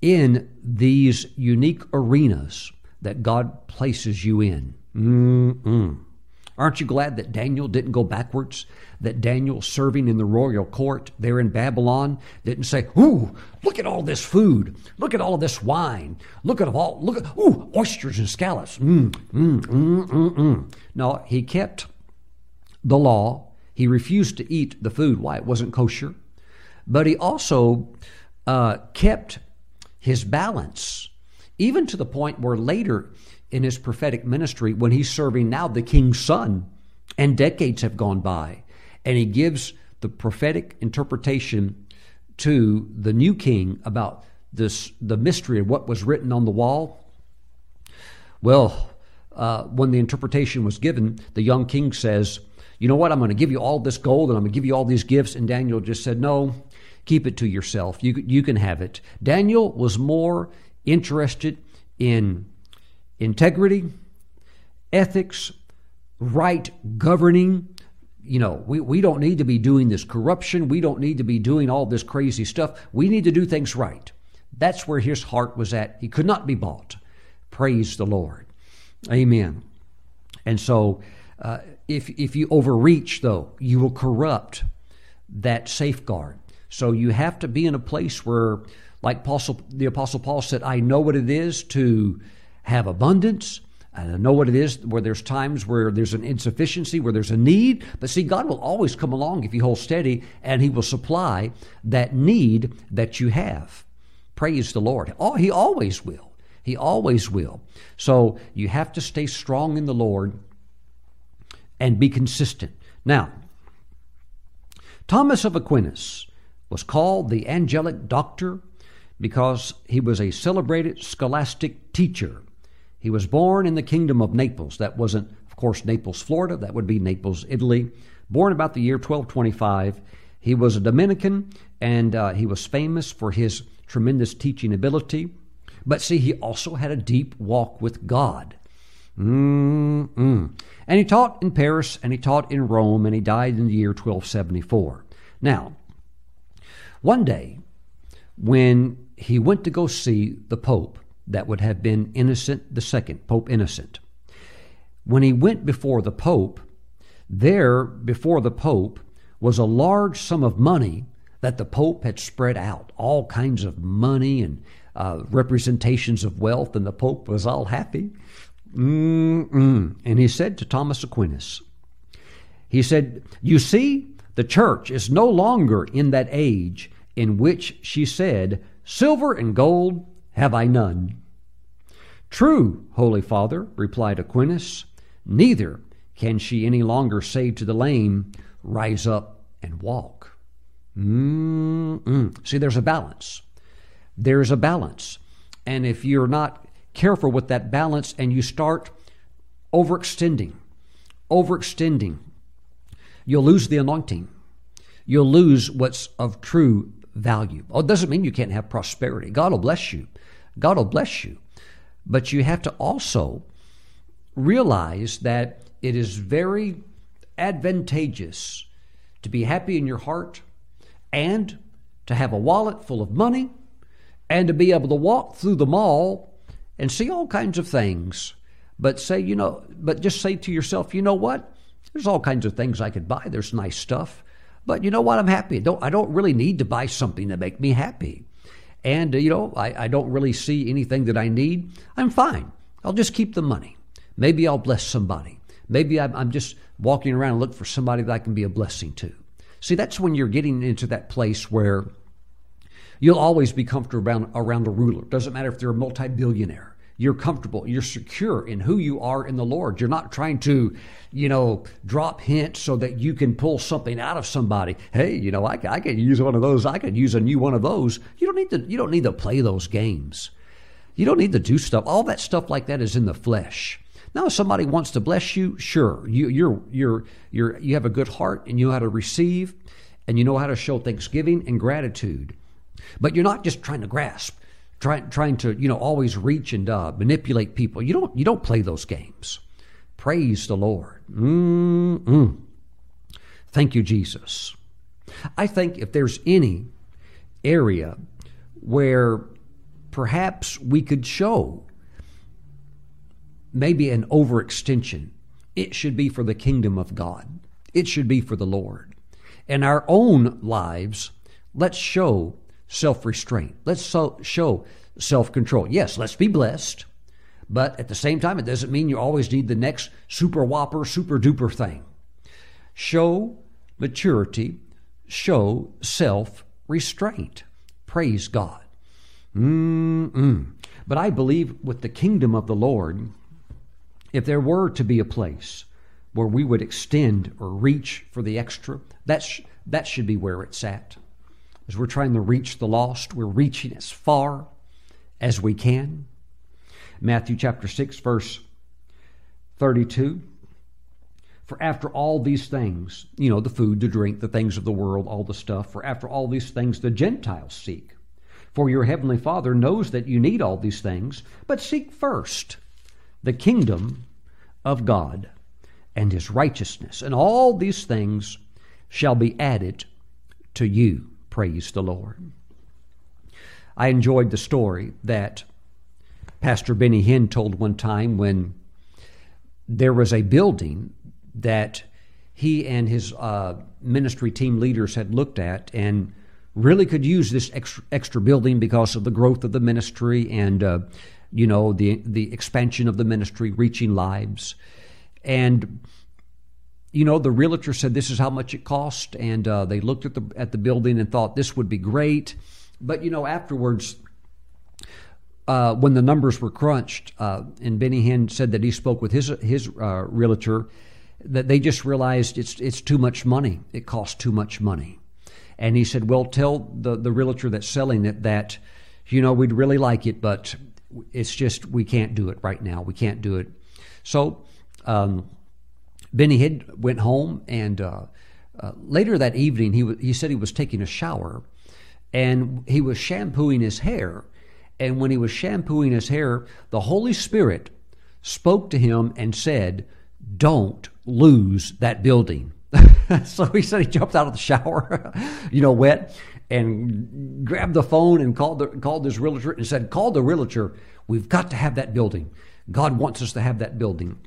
in these unique arenas that God places you in. Mm-mm. Aren't you glad that Daniel didn't go backwards? That Daniel, serving in the royal court there in Babylon, didn't say, "Ooh, look at all this food! Look at all this wine! Look at all! Look at ooh, oysters and scallops!" Mm, mm, mm, mm, mm. No, he kept the law. He refused to eat the food. Why? It wasn't kosher. But he also uh, kept his balance, even to the point where later in his prophetic ministry, when he's serving now the king's son, and decades have gone by, and he gives the prophetic interpretation to the new king about this the mystery of what was written on the wall. Well, uh, when the interpretation was given, the young king says, "You know what? I'm going to give you all this gold, and I'm going to give you all these gifts." And Daniel just said, "No, keep it to yourself. You, you can have it. Daniel was more interested in integrity, ethics, right governing. You know, we, we don't need to be doing this corruption. We don't need to be doing all this crazy stuff. We need to do things right. That's where his heart was at. He could not be bought. Praise the Lord. Amen. And so, uh, if, if you overreach, though, you will corrupt that safeguard. So you have to be in a place where, like Apostle, the Apostle Paul said, I know what it is to have abundance. I know what it is where there's times where there's an insufficiency, where there's a need. But see, God will always come along if you hold steady and He will supply that need that you have. Praise the Lord. Oh, He always will. He always will. So you have to stay strong in the Lord and be consistent. Now, Thomas of Aquinas was called the angelic doctor because he was a celebrated scholastic teacher. He was born in the kingdom of Naples. That wasn't, of course, Naples, Florida. That would be Naples, Italy. Born about the year 1225. He was a Dominican and uh, he was famous for his tremendous teaching ability. But see, he also had a deep walk with God. Mm-mm. And he taught in Paris and he taught in Rome and he died in the year 1274. Now, one day, when he went to go see the Pope, that would have been Innocent II, Pope Innocent, when he went before the Pope, there before the Pope was a large sum of money that the Pope had spread out, all kinds of money and uh, representations of wealth, and the Pope was all happy. Mm-mm. And he said to Thomas Aquinas, he said, You see, the church is no longer in that age in which she said, Silver and gold have I none. True, Holy Father, replied Aquinas, neither can she any longer say to the lame, Rise up and walk. Mm-mm. See, there's a balance. There's a balance. And if you're not careful with that balance and you start overextending, overextending, you'll lose the anointing. You'll lose what's of true value. Oh, it doesn't mean you can't have prosperity. God will bless you. God will bless you. But you have to also realize that it is very advantageous to be happy in your heart and to have a wallet full of money and to be able to walk through the mall and see all kinds of things. But say, you know, but just say to yourself, you know what? There's all kinds of things I could buy. There's nice stuff. But you know what? I'm happy. Don't, I don't really need to buy something to make me happy. And, uh, you know, I, I don't really see anything that I need. I'm fine. I'll just keep the money. Maybe I'll bless somebody. Maybe I'm, I'm just walking around and look for somebody that I can be a blessing to. See, that's when you're getting into that place where you'll always be comfortable around, around a ruler. Doesn't matter if they're a multi billionaire you're comfortable, you're secure in who you are in the Lord. You're not trying to, you know, drop hints so that you can pull something out of somebody. Hey, you know, I, I could use one of those. I could use a new one of those. You don't need to. You don't need to play those games. You don't need to do stuff. All that stuff like that is in the flesh. Now, if somebody wants to bless you, sure, you, you're you're you're you have a good heart and you know how to receive, and you know how to show thanksgiving and gratitude. But you're not just trying to grasp trying trying to you know always reach and uh, manipulate people. You don't you don't play those games. Praise the Lord. Mm-mm. Thank you, Jesus. I think if there's any area where perhaps we could show maybe an overextension, it should be for the kingdom of God. It should be for the Lord. In our own lives, let's show self restraint. Let's so, show self control. Yes, let's be blessed, but at the same time, it doesn't mean you always need the next super whopper, super duper thing. Show maturity, show self restraint. Praise God. Mm-mm. But I believe with the kingdom of the Lord, if there were to be a place where we would extend or reach for the extra, that's, that should be where it's at. As we're trying to reach the lost, we're reaching as far as we can. Matthew chapter 6, verse 32. For after all these things, you know, the food, the drink, the things of the world, all the stuff, for after all these things the Gentiles seek. For your heavenly Father knows that you need all these things, but seek first the kingdom of God and his righteousness, and all these things shall be added to you. Praise the Lord. I enjoyed the story that Pastor Benny Hinn told one time when there was a building that he and his uh, ministry team leaders had looked at and really could use this extra, extra building because of the growth of the ministry and uh, you know the the expansion of the ministry reaching lives and you know the realtor said this is how much it cost and uh, they looked at the at the building and thought this would be great but you know afterwards uh, when the numbers were crunched, uh, and Benny Hinn said that he spoke with his his uh, realtor, that they just realized it's it's too much money. It costs too much money, and he said, "Well, tell the the realtor that's selling it that, you know, we'd really like it, but it's just we can't do it right now. We can't do it." So, um, Benny Hinn went home, and uh, uh, later that evening, he w- he said he was taking a shower, and he was shampooing his hair and when he was shampooing his hair, the Holy Spirit spoke to him and said, Don't lose that building. so he said he jumped out of the shower, you know, wet, and grabbed the phone and called the, called his realtor and said, "Call the realtor. We've got to have that building. God wants us to have that building."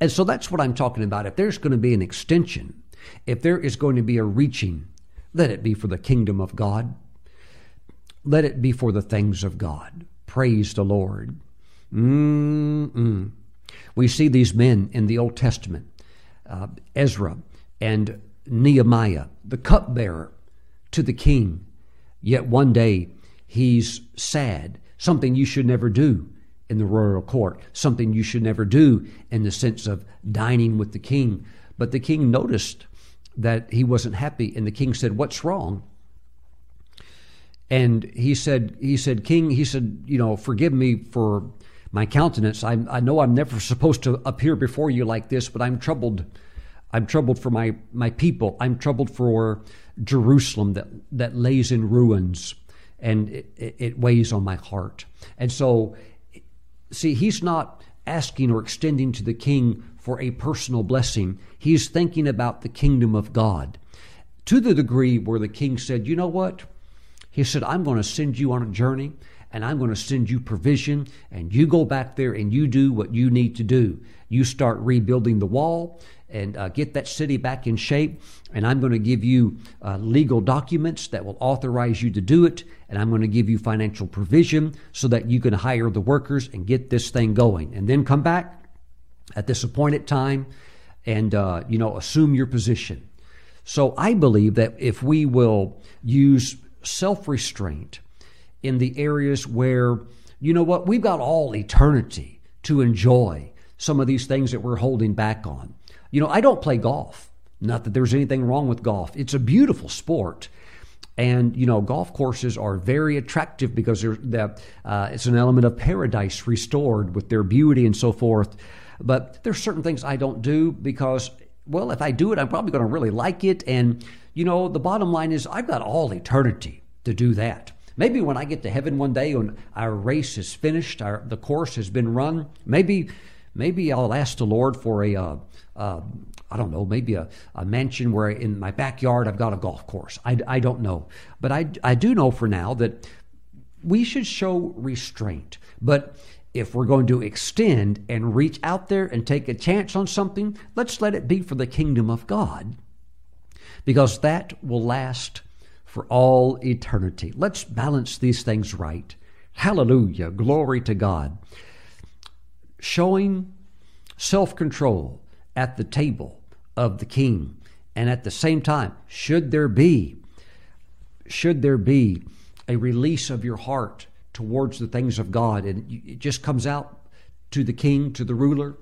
And so that's what I'm talking about. If there's going to be an extension, if there is going to be a reaching, let it be for the kingdom of God. Let it be for the things of God. Praise the Lord. Mm-mm. We see these men in the Old Testament uh, Ezra and Nehemiah, the cupbearer to the king. Yet one day he's sad, something you should never do in the royal court, something you should never do in the sense of dining with the king. But the king noticed that he wasn't happy, and the king said, What's wrong? And he said, he said, King, he said, you know, forgive me for my countenance. I, I know I'm never supposed to appear before you like this, but I'm troubled. I'm troubled for my, my people. I'm troubled for Jerusalem that, that lays in ruins, and it, it, it weighs on my heart. And so, see, he's not asking or extending to the king for a personal blessing. He's thinking about the kingdom of God to the degree where the king said, You know what? He said, I'm going to send you on a journey and I'm going to send you provision, and you go back there and you do what you need to do. You start rebuilding the wall and uh, get that city back in shape, and I'm going to give you uh, legal documents that will authorize you to do it, and I'm going to give you financial provision so that you can hire the workers and get this thing going. And then come back at this appointed time and, uh, you know, assume your position. So I believe that if we will use self restraint in the areas where, you know what, we've got all eternity to enjoy some of these things that we're holding back on. You know, I don't play golf. Not that there's anything wrong with golf, it's a beautiful sport. And you know, golf courses are very attractive because they're, uh, it's an element of paradise restored with their beauty and so forth. But there's certain things I don't do because, well, if I do it, I'm probably going to really like it. And you know, the bottom line is I've got all eternity to do that. Maybe when I get to heaven one day when our race is finished, our, the course has been run, maybe maybe I'll ask the Lord for a uh, uh, I don't know, maybe a, a mansion where in my backyard I've got a golf course. I, I don't know. But I, I do know for now that we should show restraint. But if we're going to extend and reach out there and take a chance on something, let's let it be for the kingdom of God because that will last for all eternity. Let's balance these things right. Hallelujah. Glory to God. Showing self control at the table of the king. And at the same time, should there be, should there be a release of your heart towards the things of God, and it just comes out to the king, to the ruler,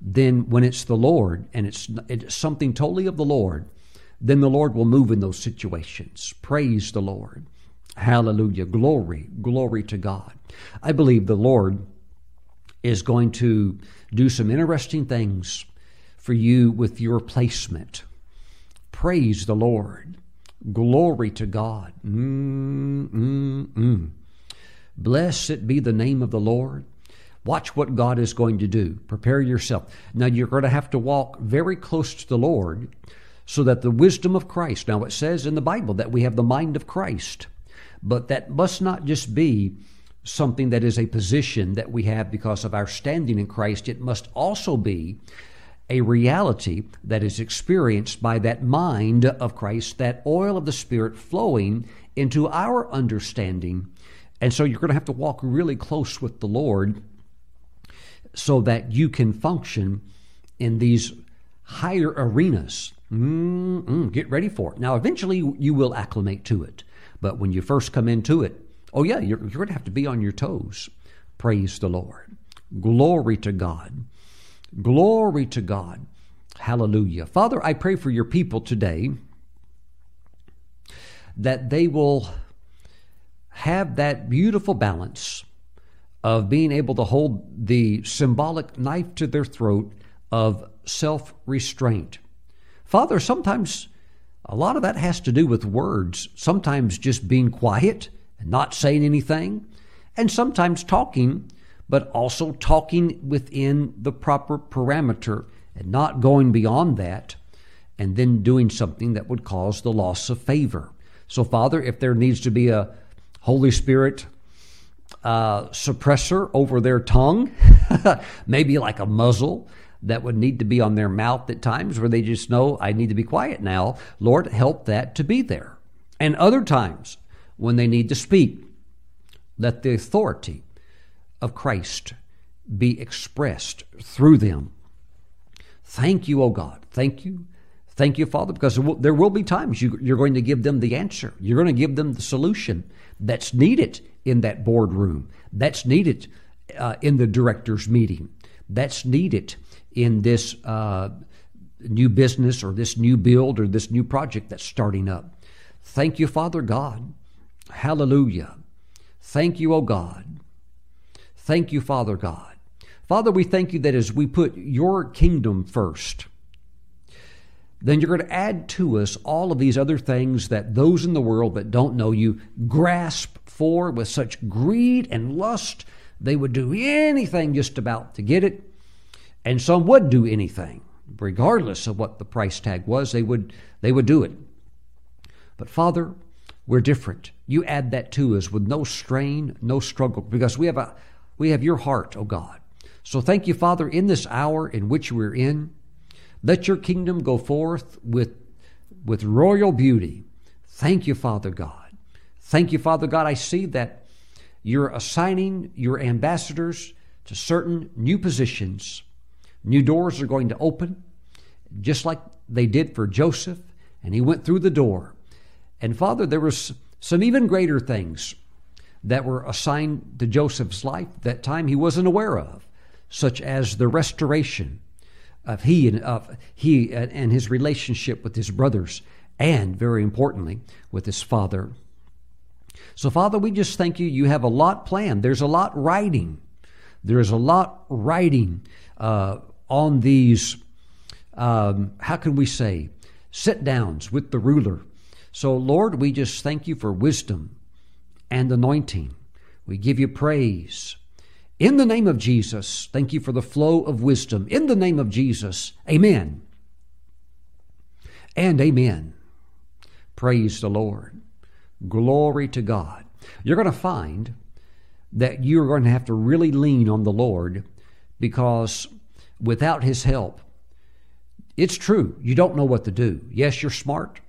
then when it's the Lord and it's, it's something totally of the Lord, then the Lord will move in those situations. Praise the Lord. Hallelujah. Glory, glory to God. I believe the Lord is going to do some interesting things for you with your placement. Praise the Lord. Glory to God. Mm-mm-mm. Blessed be the name of the Lord. Watch what God is going to do. Prepare yourself. Now, you're going to have to walk very close to the Lord so that the wisdom of Christ, now it says in the Bible that we have the mind of Christ, but that must not just be something that is a position that we have because of our standing in Christ. It must also be a reality that is experienced by that mind of Christ, that oil of the Spirit flowing into our understanding. And so you're going to have to walk really close with the Lord so that you can function in these higher arenas. Mm-mm, get ready for it. Now, eventually you will acclimate to it. But when you first come into it, oh, yeah, you're, you're going to have to be on your toes. Praise the Lord. Glory to God. Glory to God. Hallelujah. Father, I pray for your people today that they will have that beautiful balance of being able to hold the symbolic knife to their throat of self restraint. Father, sometimes a lot of that has to do with words, sometimes just being quiet and not saying anything, and sometimes talking but also talking within the proper parameter and not going beyond that and then doing something that would cause the loss of favor. So, Father, if there needs to be a Holy Spirit uh, suppressor over their tongue, maybe like a muzzle that would need to be on their mouth at times where they just know, I need to be quiet now. Lord, help that to be there. And other times when they need to speak, let the authority of Christ be expressed through them. Thank you, O oh God. Thank you. Thank you, Father, because there will be times you, are going to give them the answer. You're going to give them the solution that's needed in that boardroom, that's needed uh, in the director's meeting, that's needed in this uh, new business or this new build or this new project that's starting up. Thank you, Father God. Hallelujah. Thank you, O God. Thank you, Father God. Father, we thank you that as we put your kingdom first, then you're going to add to us all of these other things that those in the world that don't know you grasp for with such greed and lust. They would do anything just about to get it, and some would do anything, regardless of what the price tag was. They would they would do it. But Father, we're different. You add that to us with no strain, no struggle, because we have a we have your heart, O God. So thank you, Father, in this hour in which we're in. Let your kingdom go forth with, with royal beauty. Thank you, Father God. Thank you, Father God. I see that you're assigning your ambassadors to certain new positions. New doors are going to open, just like they did for Joseph, and he went through the door. And Father, there was some even greater things that were assigned to Joseph's life that time he wasn't aware of, such as the restoration of he and of he and his relationship with his brothers, and very importantly, with his father. So, Father, we just thank you. You have a lot planned. There's a lot writing. There's a lot writing uh, on these. Um, how can we say sit downs with the ruler? So, Lord, we just thank you for wisdom and anointing. We give you praise. In the name of Jesus, thank you for the flow of wisdom. In the name of Jesus, amen. And amen. Praise the Lord. Glory to God. You're going to find that you're going to have to really lean on the Lord because without His help, it's true, you don't know what to do. Yes, you're smart.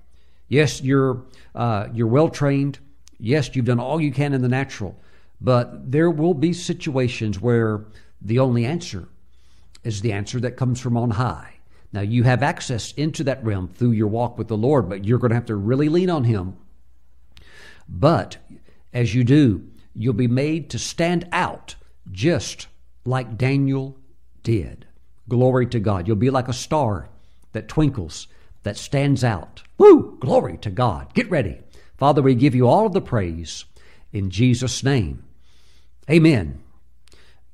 Yes, you're, uh, you're well trained. Yes, you've done all you can in the natural, but there will be situations where the only answer is the answer that comes from on high. Now, you have access into that realm through your walk with the Lord, but you're going to have to really lean on Him. But as you do, you'll be made to stand out just like Daniel did. Glory to God. You'll be like a star that twinkles, that stands out. Woo! Glory to God. Get ready. Father, we give you all of the praise in Jesus' name. Amen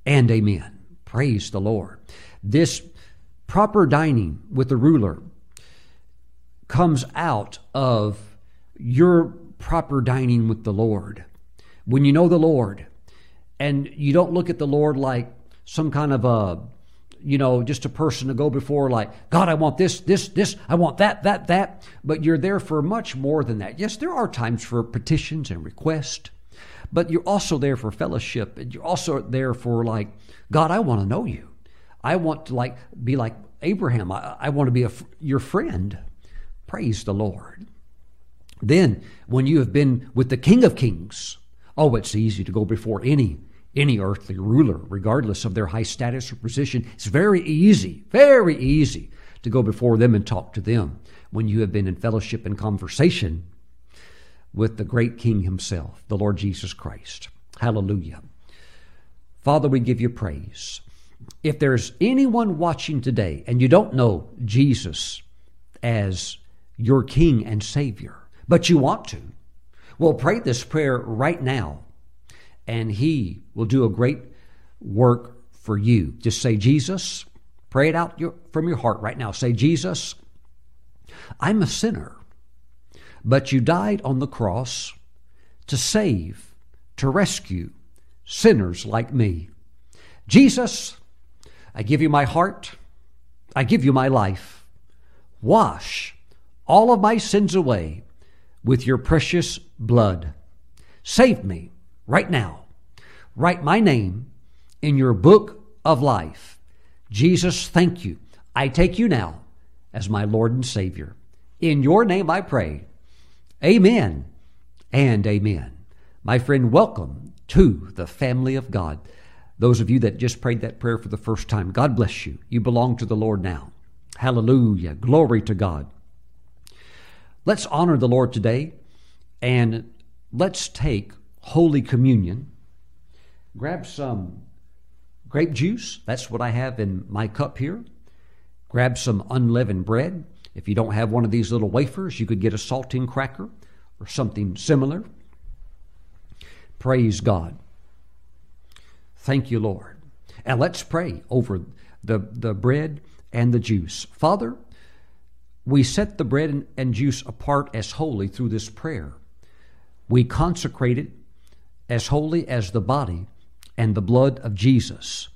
and amen. Praise the Lord. This proper dining with the ruler comes out of your proper dining with the Lord. When you know the Lord and you don't look at the Lord like some kind of a you know, just a person to go before like, God, I want this, this, this, I want that, that, that. But you're there for much more than that. Yes, there are times for petitions and requests, but you're also there for fellowship. And you're also there for like, God, I want to know you. I want to like be like Abraham. I, I want to be a, your friend. Praise the Lord. Then, when you have been with the King of Kings, oh, it's easy to go before any any earthly ruler, regardless of their high status or position. It's very easy, very easy to go before them and talk to them when you have been in fellowship and conversation with the great King Himself, the Lord Jesus Christ. Hallelujah. Father, we give you praise. If there's anyone watching today and you don't know Jesus as your King and Savior, but you want to, well, pray this prayer right now and He will do a great work for you. Just say, Jesus, pray it out your, from your heart right now. Say, Jesus, I'm a sinner, but you died on the cross to save, to rescue sinners like me. Jesus, I give you my heart, I give you my life. Wash all of my sins away with your precious blood. Save me right now. Write my name in your book of life. Jesus, thank you. I take you now as my Lord and Savior. In your name I pray. Amen and amen. My friend, welcome to the family of God. Those of you that just prayed that prayer for the first time, God bless you. You belong to the Lord now. Hallelujah. Glory to God. Let's honor the Lord today and let's take Holy Communion. Grab some grape juice. That's what I have in my cup here. Grab some unleavened bread. If you don't have one of these little wafers, you could get a saltine cracker or something similar. Praise God. Thank you, Lord. And let's pray over the, the bread and the juice. Father, we set the bread and juice apart as holy through this prayer. We consecrate it as holy as the body and the blood of Jesus.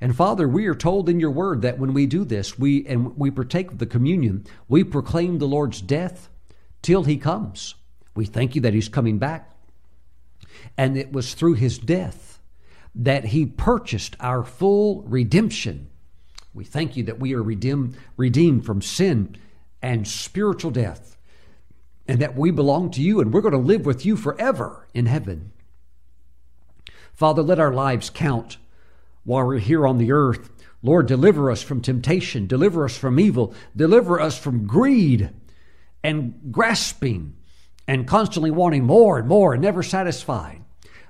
And Father, we are told in your word that when we do this, we and we partake of the communion, we proclaim the Lord's death till he comes. We thank you that he's coming back. And it was through his death that he purchased our full redemption. We thank you that we are redeemed, redeemed from sin and spiritual death, and that we belong to you and we're going to live with you forever in heaven. Father, let our lives count while we're here on the earth. Lord, deliver us from temptation, deliver us from evil, deliver us from greed and grasping and constantly wanting more and more and never satisfied.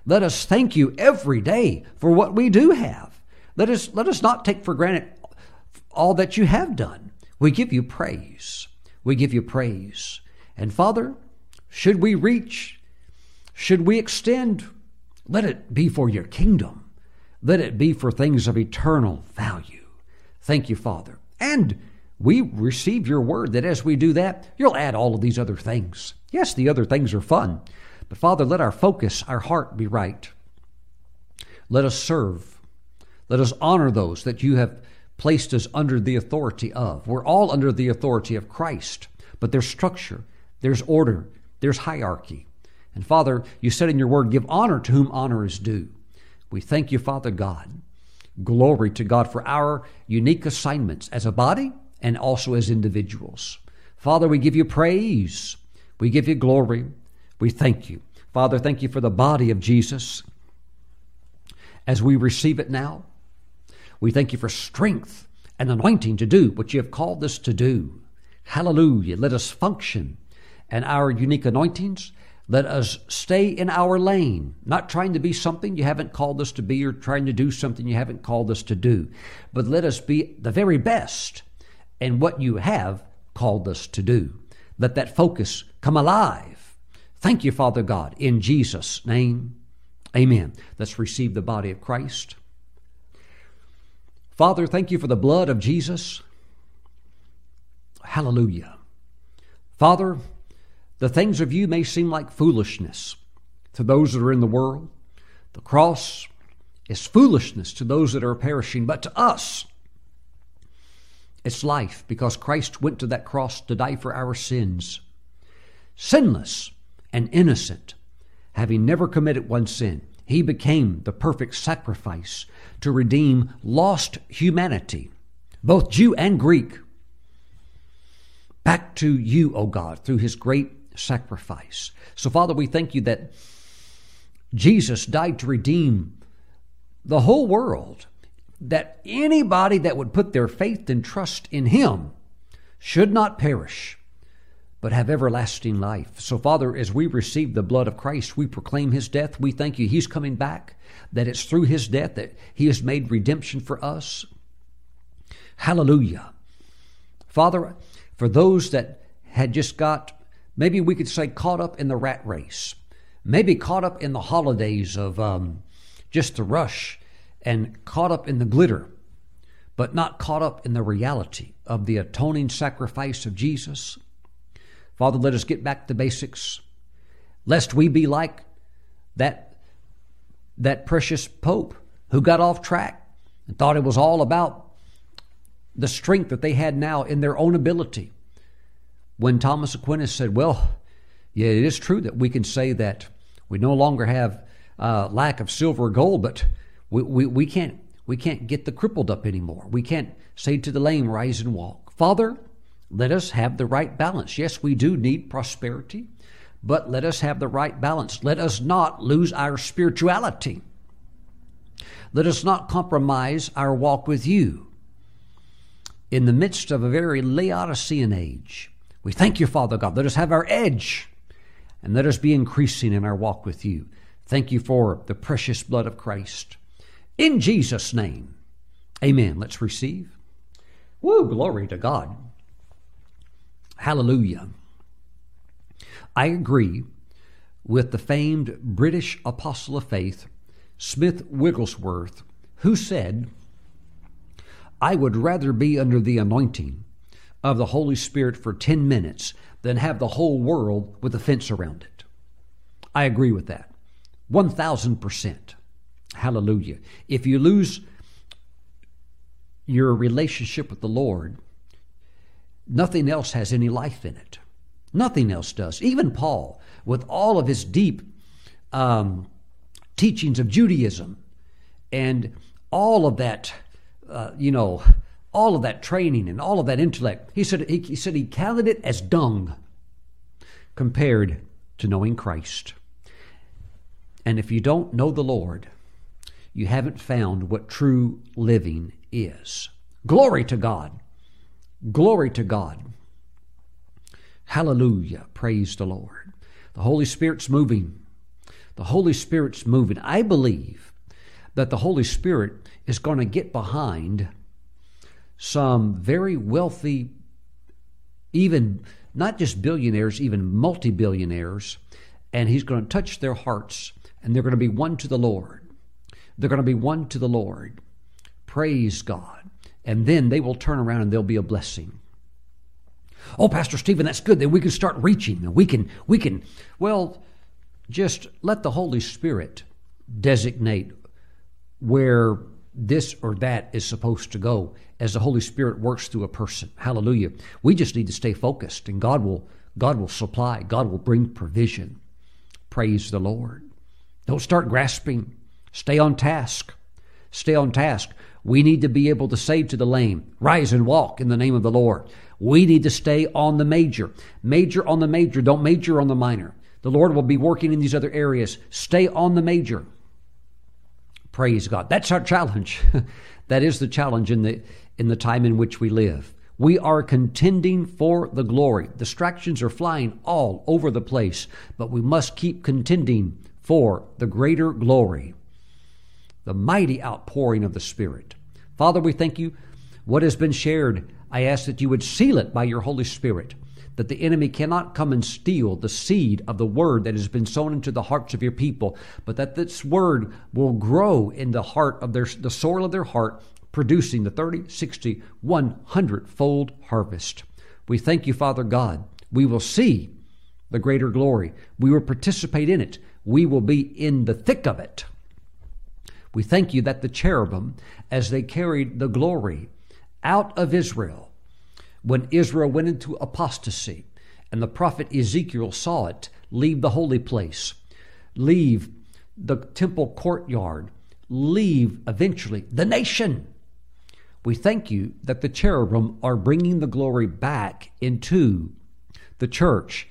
Let us thank you every day for what we do have. Let us, let us not take for granted all that you have done. We give you praise. We give you praise. And Father, should we reach, should we extend let it be for your kingdom. Let it be for things of eternal value. Thank you, Father. And we receive your word that as we do that, you'll add all of these other things. Yes, the other things are fun, but Father, let our focus, our heart be right. Let us serve. Let us honor those that you have placed us under the authority of. We're all under the authority of Christ, but there's structure, there's order, there's hierarchy. And Father, you said in your word, give honor to whom honor is due. We thank you, Father God. Glory to God for our unique assignments as a body and also as individuals. Father, we give you praise. We give you glory. We thank you. Father, thank you for the body of Jesus as we receive it now. We thank you for strength and anointing to do what you have called us to do. Hallelujah. Let us function and our unique anointings let us stay in our lane, not trying to be something you haven't called us to be or trying to do something you haven't called us to do, but let us be the very best in what you have called us to do. Let that focus come alive. Thank you, Father God, in Jesus' name. Amen. Let's receive the body of Christ. Father, thank you for the blood of Jesus. Hallelujah. Father, the things of you may seem like foolishness to those that are in the world. The cross is foolishness to those that are perishing, but to us, it's life because Christ went to that cross to die for our sins. Sinless and innocent, having never committed one sin, he became the perfect sacrifice to redeem lost humanity, both Jew and Greek, back to you, O God, through his great sacrifice. So, Father, we thank you that Jesus died to redeem the whole world, that anybody that would put their faith and trust in him should not perish, but have everlasting life. So, Father, as we receive the blood of Christ, we proclaim his death. We thank you, he's coming back, that it's through his death that he has made redemption for us. Hallelujah. Father, for those that had just got, maybe we could say, caught up in the rat race, maybe caught up in the holidays of um, just the rush and caught up in the glitter, but not caught up in the reality of the atoning sacrifice of Jesus. Father, let us get back to basics, lest we be like that, that precious Pope who got off track and thought it was all about the strength that they had now in their own ability. When Thomas Aquinas said, Well, yeah, it is true that we can say that we no longer have uh, lack of silver or gold, but we, we, we, can't, we can't get the crippled up anymore. We can't say to the lame, Rise and walk. Father, let us have the right balance. Yes, we do need prosperity, but let us have the right balance. Let us not lose our spirituality. Let us not compromise our walk with you in the midst of a very Laodicean age. We thank you, Father God. Let us have our edge and let us be increasing in our walk with you. Thank you for the precious blood of Christ. In Jesus' name, amen. Let's receive. Woo, glory to God. Hallelujah. I agree with the famed British apostle of faith, Smith Wigglesworth, who said, I would rather be under the anointing of the Holy Spirit for 10 minutes than have the whole world with a fence around it. I agree with that. 1000%. Hallelujah. If you lose your relationship with the Lord, nothing else has any life in it. Nothing else does. Even Paul, with all of his deep um, teachings of Judaism and all of that uh, you know, all of that training and all of that intellect. He said he, he said he counted it as dung compared to knowing Christ. And if you don't know the Lord, you haven't found what true living is. Glory to God. Glory to God. Hallelujah. Praise the Lord. The Holy Spirit's moving. The Holy Spirit's moving. I believe that the Holy Spirit is going to get behind some very wealthy, even not just billionaires, even multi billionaires, and He's going to touch their hearts, and they're going to be won to the Lord. They're going to be won to the Lord. Praise God. And then they will turn around and they'll be a blessing. Oh, Pastor Stephen, that's good. Then we can start reaching. We can, we can, well, just let the Holy Spirit designate where this or that is supposed to go as the Holy Spirit works through a person. Hallelujah. We just need to stay focused and God will God will supply. God will bring provision. Praise the Lord. Don't start grasping. Stay on task. Stay on task. We need to be able to say to the lame, rise and walk in the name of the Lord. We need to stay on the major. Major on the major. Don't major on the minor. The Lord will be working in these other areas. Stay on the major. Praise God. That's our challenge. that is the challenge in the in the time in which we live. We are contending for the glory. Distractions are flying all over the place, but we must keep contending for the greater glory, the mighty outpouring of the Spirit. Father, we thank you. What has been shared, I ask that you would seal it by your Holy Spirit that the enemy cannot come and steal the seed of the word that has been sown into the hearts of your people, but that this word will grow in the heart of their the soil of their heart, producing the 30, 60, 100 fold harvest. We thank you, Father God. We will see the greater glory. We will participate in it. We will be in the thick of it. We thank you that the cherubim, as they carried the glory out of Israel, when Israel went into apostasy, and the prophet Ezekiel saw it leave the holy place, leave the temple courtyard, leave eventually the nation. We thank you that the cherubim are bringing the glory back into the church,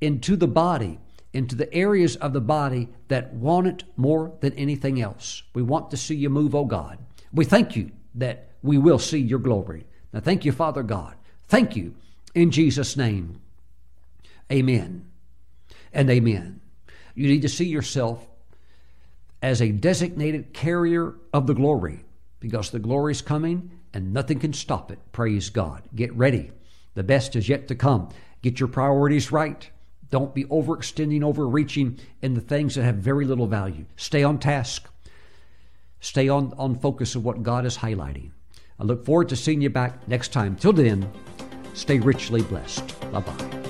into the body, into the areas of the body that want it more than anything else. We want to see you move, oh God. We thank you that we will see your glory. Now, thank you, Father God. Thank you in Jesus' name. Amen and amen. You need to see yourself as a designated carrier of the glory because the glory is coming and nothing can stop it. Praise God. Get ready. The best is yet to come. Get your priorities right. Don't be overextending, overreaching in the things that have very little value. Stay on task. Stay on, on focus of what God is highlighting. I look forward to seeing you back next time. Till then, stay richly blessed. Bye bye.